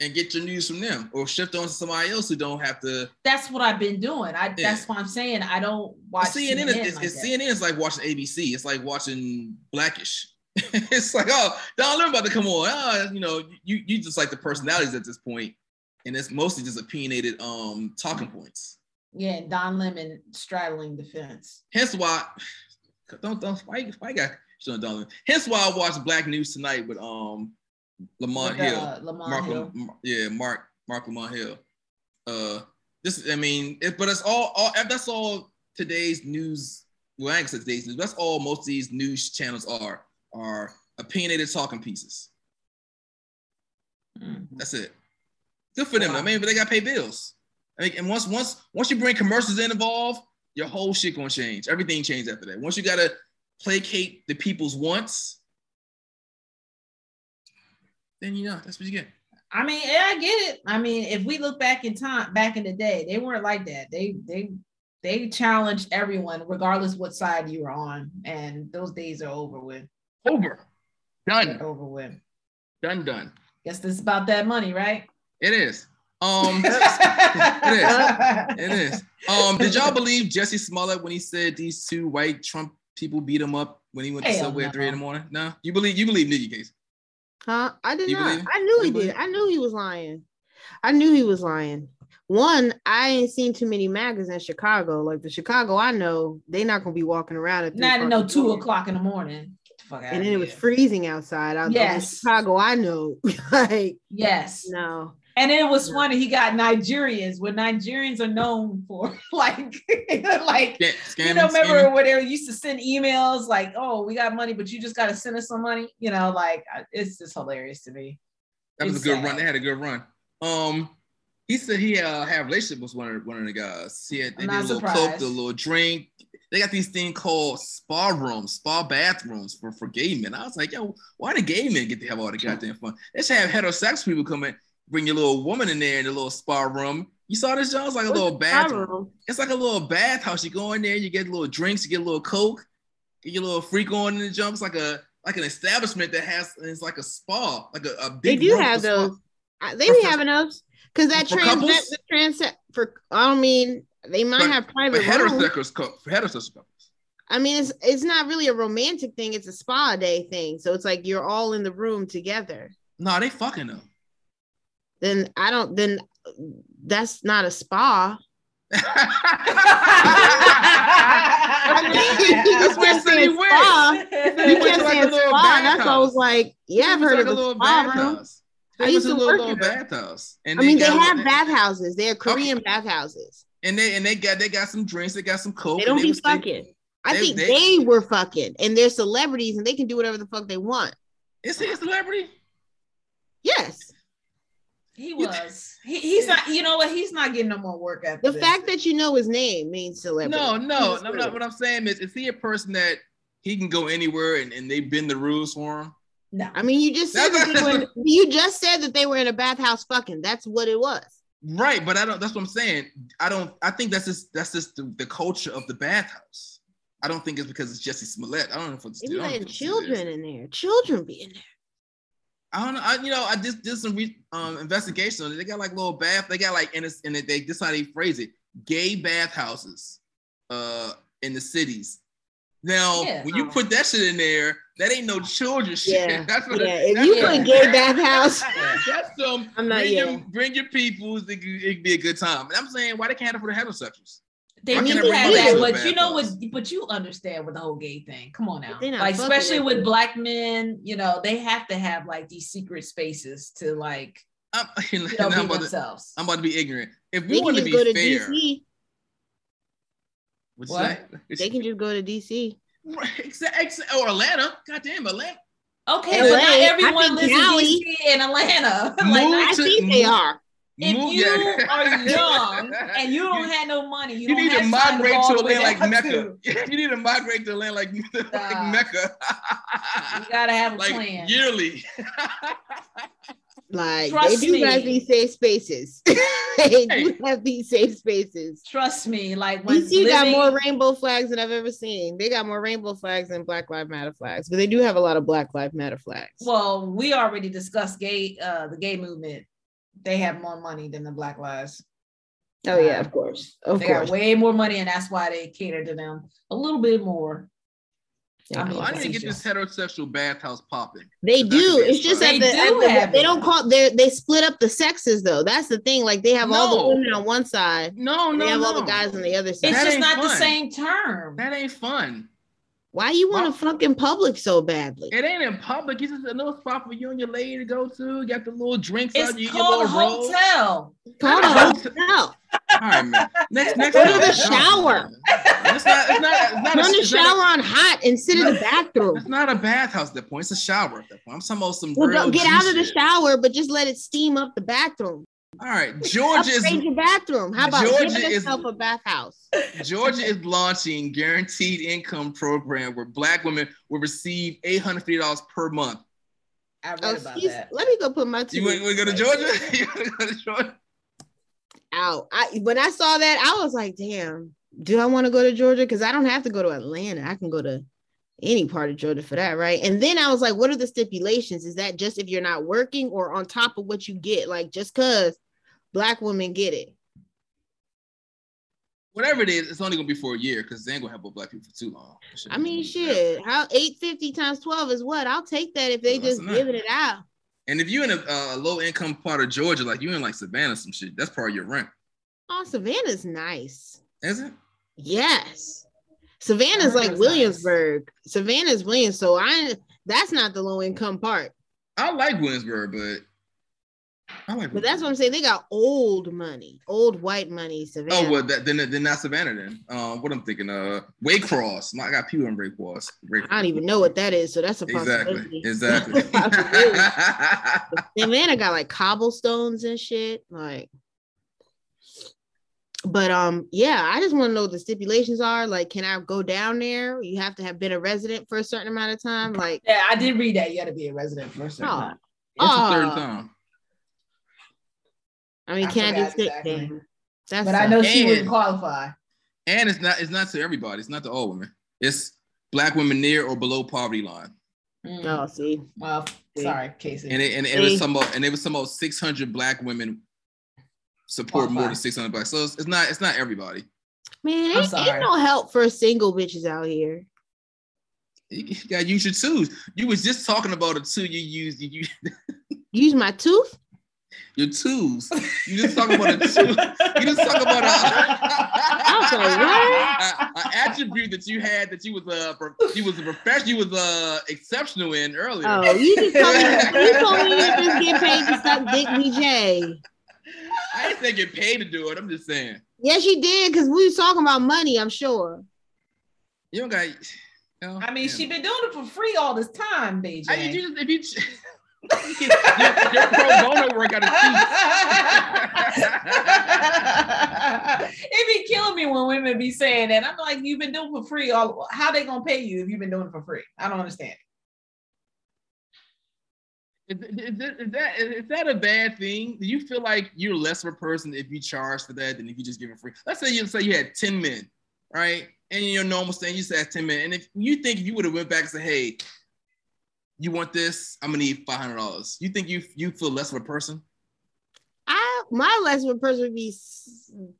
and get your news from them, or shift on to somebody else who don't have to. that's what I've been doing. I Yeah. that's why I'm saying I don't watch CNN, CNN. is, it's, like it's- CNN is like watching ABC. It's like watching Blackish. it's like oh, Don Lemon about to come on. Oh, you know, you you just like the personalities at this point, and it's mostly just opinionated um talking points. Yeah, Don Lemon straddling the fence. Hence why don't don't why why got showing Don Lemon. Hence why I watched Black News tonight with um Lamont With, Hill. uh, Lamont Mark, Hill. Lam- yeah, Mark, Marc Lamont Hill. Uh, this, I mean, it, but it's all, all, that's all today's news. Well, I ain't say today's news. That's all most of these news channels are, are opinionated talking pieces. Mhm. That's it. Good for them. Wow. I mean, but they got to pay bills. I mean, and once, once, once you bring commercials in involved, your whole shit gonna change. Everything changes after that. Once you gotta placate the people's wants, then you know that's what you get. I mean, yeah, I get it. I mean, if we look back in time, back in the day, they weren't like that. They they they challenged everyone, regardless what side you were on, and those days are over with. Over. Done. Over with. Done. Done. Guess this is about that money, right? It is. Um, it is. It is. Um, did y'all believe Jussie Smollett when he said these two white Trump people beat him up when he went to Hell Subway at three in the morning? No, you believe you believe Nikki Case. Huh? I did You not. I knew he believe did. I knew he was lying. I knew he was lying. One, I ain't seen too many MAGAs in Chicago. Like the Chicago I know, they not gonna be walking around at three Not o'clock no two morning. o'clock in the morning. Get the fuck out And then it was freezing outside. Out yes. Yes. Chicago I know. like Yes. no. And it was funny. He got Nigerians, what Nigerians are known for, like, like Scam, you know, scamming, remember scamming. where they used to send emails like, "Oh, we got money, but you just got to send us some money." You know, like it's just hilarious to me. That was a good sad. run. They had a good run. Um, he said he uh had a relationship with one of one of the guys. He had they did a little coke, a little drink. They got these thing called spa rooms, spa bathrooms for, for gay men. I was like, yo, why do gay men get to have all the goddamn fun? They should have heterosexual people come in, bring your little woman in there in the little spa room. You saw this, John? It's like a What's little bathroom. It's like a little bathhouse. You go in there, you get little drinks, you get a little coke, get your little freak on in the jump. It's like a like an establishment that has it's like a spa, like a, a They do have those. I- They be having those because that trans the trans for. I don't mean they might have private rooms. heterosexual for heterosexual couples. I mean, it's it's not really a romantic thing. It's a spa day thing. So it's like you're all in the room together. No, they fucking them. Then I don't. Then that's not a spa. That's where You can't say went. spa. You can't to like say a a little spa. That's why I was like, yeah, I've heard like of a a little spa room. bathhouse. I They used went to a work little there. bathhouse. And I mean, they have bathhouses. They're Korean bathhouses. and they and they got they got some drinks, they got some coke. They don't be was- they- fucking. I they- think they- they, were fucking, and they're celebrities, and they can do whatever the fuck they want. Is he a celebrity? Yes, He was. He, he's not. You know what? He's not getting no more work after the this. fact that you know his name means celebrity. No, no, no, a no. What I'm saying is, is he a person that he can go anywhere and, and they bend the rules for him? no. I mean, you just said that they were. In, you just said that they were in a bathhouse fucking. That's what it was. Right, but I don't. That's what I'm saying. I don't. I think that's just that's just the, the culture of the bathhouse. I don't think it's because it's Jussie Smollett. I don't know if it's. They I be don't know letting if it's- children in there. Children be in there. I don't know. I, you know, I just did some re, um, investigation on it. They got like little bath. They got like in this, and they this how they phrase it: gay bathhouses, uh, in the cities. Now, Yeah. when you put that shit in there, that ain't no children shit. Yeah, that's what. Yeah, if that's you what- put gay bathhouse, That's some. I'm not- bring, yeah. your, bring your peoples. It, could- it could be a good time. And I'm saying, why they can't have it for the heterosexuals? They Why need can't to have that, my but you know what? But you understand with the whole gay thing. Come on now, like especially with with black men. You know, they have to have like these secret spaces to like I'm, you know be I'm, about to. I'm about to be ignorant. If we want to just be go to fair, DC. what'd What? say? They can just go to DC. Right, exa- exa- or Atlanta. Goddamn, Atlanta. Okay, LA, but not everyone lives Cali- in DC and Atlanta. like, Move I to- think they are. If Move- you yeah. are young and you don't have no money, you, You don't need to have time migrate go to a land like Mecca. to- You need to migrate to a land like, like Nah. Mecca. You gotta have a like plan. yearly. Like Trust they do have these safe spaces. they Hey. do have these safe spaces. Trust me, like when DC got more rainbow flags than I've ever seen. They got more rainbow flags than Black Lives Matter flags, but they do have a lot of Black Lives Matter flags. Well, we already discussed gay, uh, the gay movement. They have more money than the Black Lives. oh yeah, of course, of they course. got way more money, and that's why they cater to them a little bit more. Yeah. I mean, I need to get this heterosexual bathhouse popping. They do. It's just that They the, at the, they don't call they they split up the sexes though. That's the thing. Like they have all the women on one side, No, no, they have no. all the guys on the other side. It's That just ain't not the same term. That ain't fun. Why you want to fuck in public so badly? It ain't in public. It's just a little spot for you and your lady to go to. You got the little drinks It's out. You get called your a little rolls. hotel. Call a hotel. All right, man. Next, next. Go to the shower. It's not. It's not. It's not. Run a, the it's not a- shower on hot and sit in the bathroom. It's not a bathhouse at that point. It's a shower at that point. I'm talking about some Well, real don't get out of the shit. shower, but just let it steam up the bathroom. All right, Georgia is Upgrade your bathroom. How about Georgia give is- yourself a bathhouse? Georgia is launching guaranteed income program where Black women will receive eight hundred fifty dollars per month. I read Oh, about excuse- that. let me go put my two You want to go to Georgia? you want to go to Georgia? out. I when I saw that, I was like, damn, do I want to go to Georgia? Because I don't have to go to Atlanta. I can go to any part of Georgia for that, right? And then I was like, what are the stipulations? Is that just if you're not working or on top of what you get? Like just cause black women get it. Whatever it is, it's only gonna be for a year because they ain't gonna have both black people for too long. I mean, shit, how 850 times 12 is what? I'll take that if they Well, just giving it out. And if you're in a, uh, low income part of Georgia, like you in like Savannah, some shit, that's part of your rent, Oh, Savannah's nice. is it? Yes. Savannah's like Williamsburg. Savannah's Williams. So I that's not the low income part. I like Williamsburg, but I like. But that's what I'm saying. They got old money, old white money. Savannah. Oh well, that, then then not Savannah then. Um, what I'm thinking, uh, Waycross. I got people in Waycross. I don't even know what that is. So that's a Exactly. possibility. Exactly. Possibility. Savannah got like cobblestones and shit. Like, but um, yeah, I just want to know what the stipulations are. Like, can I go down there? You have to have been a resident for a certain amount of time. Like, Yeah, I did read that. You got to be a resident for a certain Oh. time. What's the Oh. third time? I mean, I can I forgot just sit exactly. there? That's But I know she And- wouldn't qualify. And it's not it's not to everybody. It's not to all women. It's black women near or below poverty line. Mm. Oh, see. Well, sorry, Casey. And it, and it was some about and it was some about 600 black women support more than 600 black. So it's, it's not it's not everybody. Man, I'm ain't, sorry. ain't no help for single bitches out here. You, you gotta use your tools. You was just talking about a tool you use. You, you Use my tooth? your tools. You just talking about a tool. You just talking about was like, a, a, a attribute that you had that you was a pro- you was a professional. You was uh exceptional in earlier. Oh, you just told me you told me you just get paid to suck dick, BJ. I didn't say get paid to do it. I'm just saying Yes, you did, because we was talking about money, I'm sure. you don't got. You know, I mean, yeah. she been doing it for free all this time, BJ. I, you just, if you, your, your pro bono work out of it be killing me when women be saying that. I'm like, you've been doing it for free. All how they gonna pay you if you've been doing it for free? I don't understand. Is, is, that- is that is that a bad thing? Do you feel like you're less of a person if you charge for that than if you just give it free? Let's say you say you had 10 men, right? And your normal thing, you said 10 men. And if you think if you would have went back and said, hey, you want this? I'm gonna need $500. You think you you feel less of a person? I my less of a person would be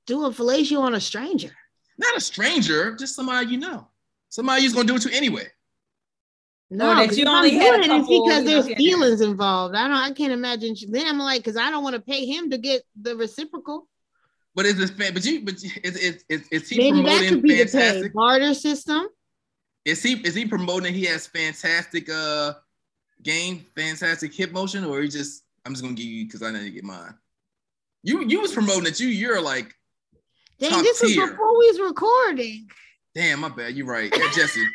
doing fellatio on a stranger. Not a stranger, just somebody you know. Somebody you're gonna do it to anyway. No, Or that 'cause you only I'm had a doing it, couple, it's because you know, there's feelings involved. I don't. I can't imagine. Then I'm like, because I don't want to pay him to get the reciprocal. But is this? But you, but you- is is is, is he Maybe that promoting could be the pay barter system. Is he is he promoting? He has fantastic uh game, fantastic hip motion, or he just I'm just gonna give you because I need to get mine. You you was promoting it. You you're like, Dang, Top this was tier. before we was recording. damn, my bad. You're right, yeah, Jesse.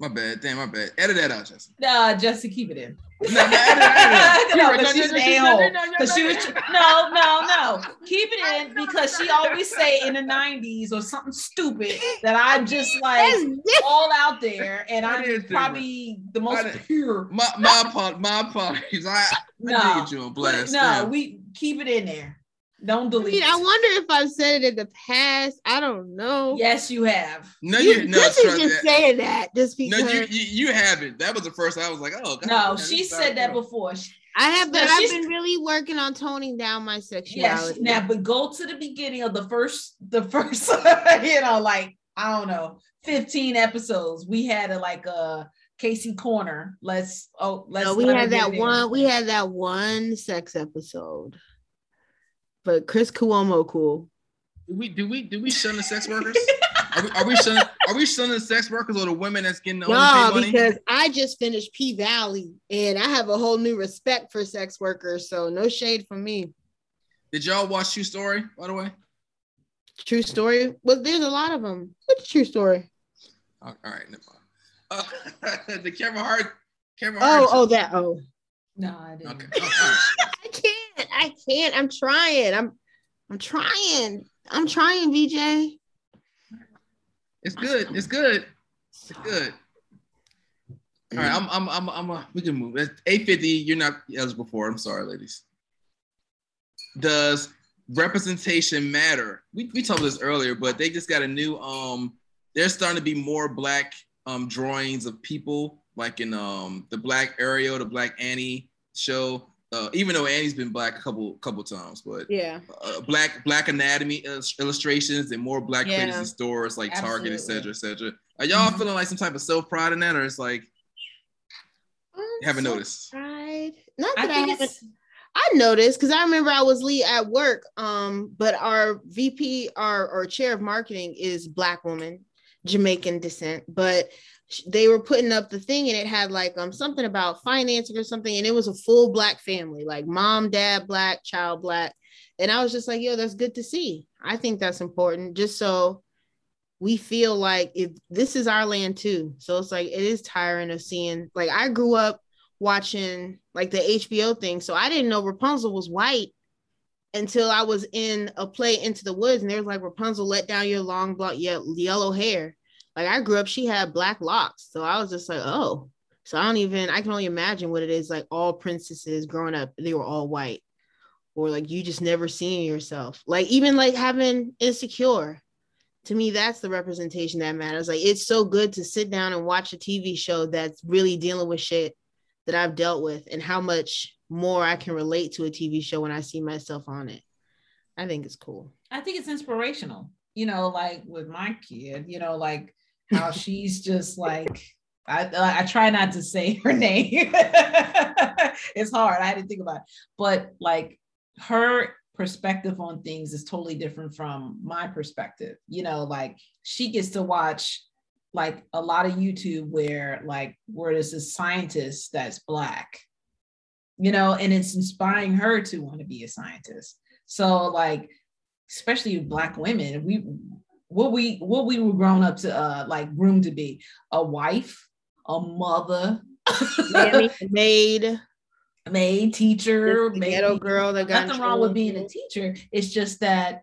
My bad. Damn, my bad. Edit that out, Jesse. Nah, just to keep it in. No, no, edit it out. No, but No, she's no, an a-hole. no, no, no, Because she no, was no. no, no, no. Keep it in because she always say in the 90s or something stupid that I'm just like all out there and I'm probably the most pure. My my apologies. My apologies. I, I No, did get you on blast. no, we keep it in there. Don't I delete. mean, I wonder if I've said it in the past. I don't know. yes, you have. no, you, you no. Chris is just that. saying that just No, because you, you you haven't. That was the first. I was like, oh, God, No, damn, she said that bad. before. I have, but No, I've been really working on toning down my sexuality. Yes. sexuality. Now, but go to the beginning of the first, the first, you know, like I don't know, 15 episodes. We had a like a Casey corner. Let's oh let's No, we let had that one. We had that one sex episode. But Chris Cuomo, cool. Do we do we do we shun the sex workers? Are we, are we shunning are we shunning the sex workers or the women that's getting the No, money? because I just finished P Valley and I have a whole new respect for sex workers. So no shade from me. Did y'all watch True Story? By the way, True story. Well, there's a lot of them. What's true story? all right, never mind. Uh, the Kevin Hart, Kevin Oh, Hart. oh, that. Oh, No, I didn't. okay. Oh, all right. I can't. I can't. I'm trying. I'm. I'm trying. I'm trying, BJ. It's good. It's good. It's good. All right, I'm, I'm, I'm, I'm, uh, we can move. At 850, you're not eligible for. it. I'm sorry, ladies. Does representation matter? We, we talked about this earlier, but they just got a new, um, there's starting to be more black um drawings of people, like in um the Black Ariel, the Black Annie show. Uh, even though Annie's been black a couple couple times, but Yeah. uh, black black anatomy illustrations and more black Yeah. creators in stores like Target, et Absolutely. cetera, et cetera. Are y'all Mhm. feeling like some type of self pride in that, or it's like you haven't noticed? Right. Not I that I, think haven't. I noticed because I remember I was lead at work. Um, but our VP, our or chair of marketing is black woman, Jamaican descent. But they were putting up the thing and it had like um something about financing or something, and it was a full black family, like mom, dad, black, child, black. And I was just like, yo, that's good to see. I think that's important, just so we feel like if this is our land too. So it's like it is tiring of seeing like I grew up watching like the HBO thing. So I didn't know Rapunzel was white until I was in a play Into the Woods, and there was like Rapunzel, let down your long blonde ye- yellow hair. Like I grew up, she had black locks, so I was just like, oh. So I don't even. I can only imagine what it is like. All princesses growing up, they were all white, or like you just never seeing yourself. Like even like having insecure. to me that's the representation that matters like it's so good to sit down and watch a tv show that's really dealing with shit that i've dealt with and how much more i can relate to a tv show when i see myself on it i think it's cool I think it's inspirational. You know, like with my kid, you know, like how she's just like I I try not to say her name. it's hard. I had to think about it. But like her perspective on things is totally different from my perspective. You know, like she gets to watch like a lot of YouTube where like where there's a scientist that's black, you know, and it's inspiring her to want to be a scientist. So like especially black women, we what we what we were grown up to uh like groomed to be a wife, a mother, maid, maid, teacher, the ghetto girl that got nothing wrong with being a teacher. It's just that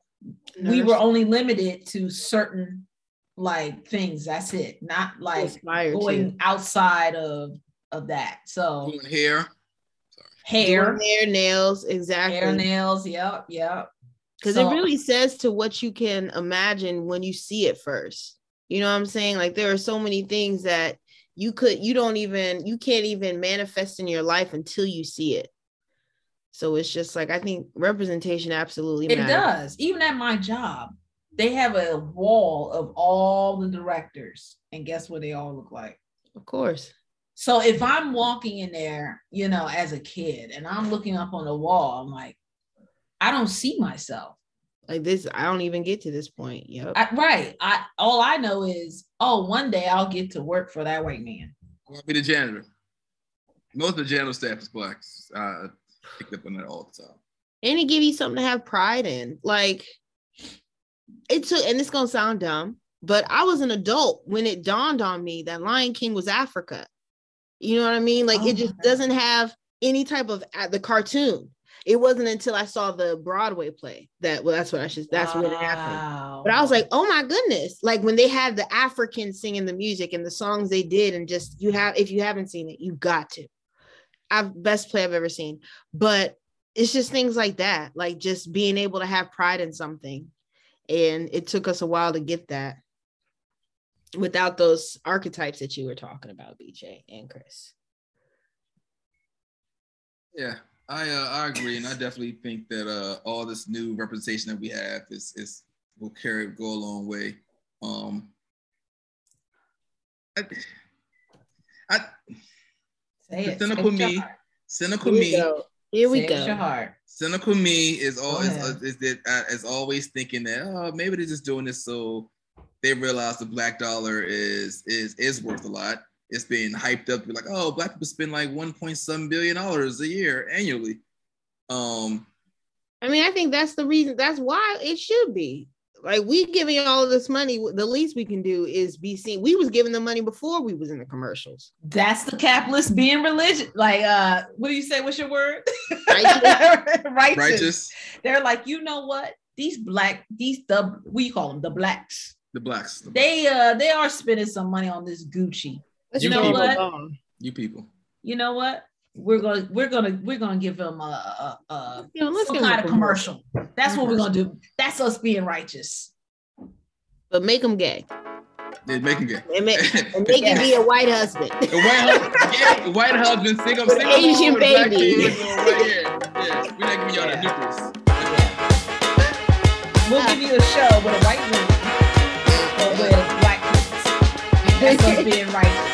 Nurse. we were only limited to certain like things. That's it. Not like going outside of of that. So doing hair. Hair, nails, exactly. Hair, nails. Yep, yep. Because so, it really says to what you can imagine when you see it first. You know what i'm saying? Like there are so many things that you could you don't even you can't even manifest in your life until you see it. So it's just like i think representation absolutely it does. Even at my job they have a wall of all the directors. And guess what they all look like? Of course so if i'm walking in there you know as a kid and i'm looking up on the wall i'm like I don't see myself. Like this, I don't even get to this point. Yep. I, right. I all I know is, oh, one day I'll get to work for that white man. I'll be the janitor. Most of the janitor staff is black. I pick up on that all the time. And it give you something to have pride in. Like it took, and it's gonna sound dumb, but I was an adult when it dawned on me that Lion King was Africa. You know what I mean? Like oh it just doesn't have any type of uh, the cartoon it wasn't until I saw the Broadway play that well, that's what I should that's wow. when it happened. But I was like, oh my goodness, like when they had the Africans singing the music and the songs they did, and just you have if you haven't seen it, you got to. I've best play I've ever seen. But it's just things like that, like just being able to have pride in something. And it took us a while to get that without those archetypes that you were talking about, BJ and Chris. Yeah, I uh, I agree, and I definitely think that uh, all this new representation that we have is is will carry go a long way. Um, I, I Say it. cynical me, cynical me. Go. Here we Say go. Cynical me is always uh, is that uh, is always thinking that oh maybe they're just doing this so they realize the black dollar is is is worth a lot it's being hyped up. You're like, oh, black people spend like 1.7 billion dollars a year annually. Um, I mean, I think that's the reason. That's why it should be. Like we giving all of this money, the least we can do is be seen. We was giving the money before we was in the commercials. That's the capitalist being religious. Like, uh, what do you say? What's your word? Righteous. Righteous. Righteous. They're like, you know what? These black, these the we call them the blacks. The blacks. The blacks. They uh they are spending some money on this Gucci you know what? You people. You know what? We're gonna we're gonna we're gonna give them a, a, a you know, some kind of commercial. That's what we're gonna do. That's us being righteous. But make them gay. Yeah, make him gay. And make, and make yeah. be a white husband. A white husband, yeah, white husband, sing them, sing Asian baby. Right here. Yeah, we're not giving y'all yeah. the nucleus. We'll give you a show with a white woman That's us being righteous.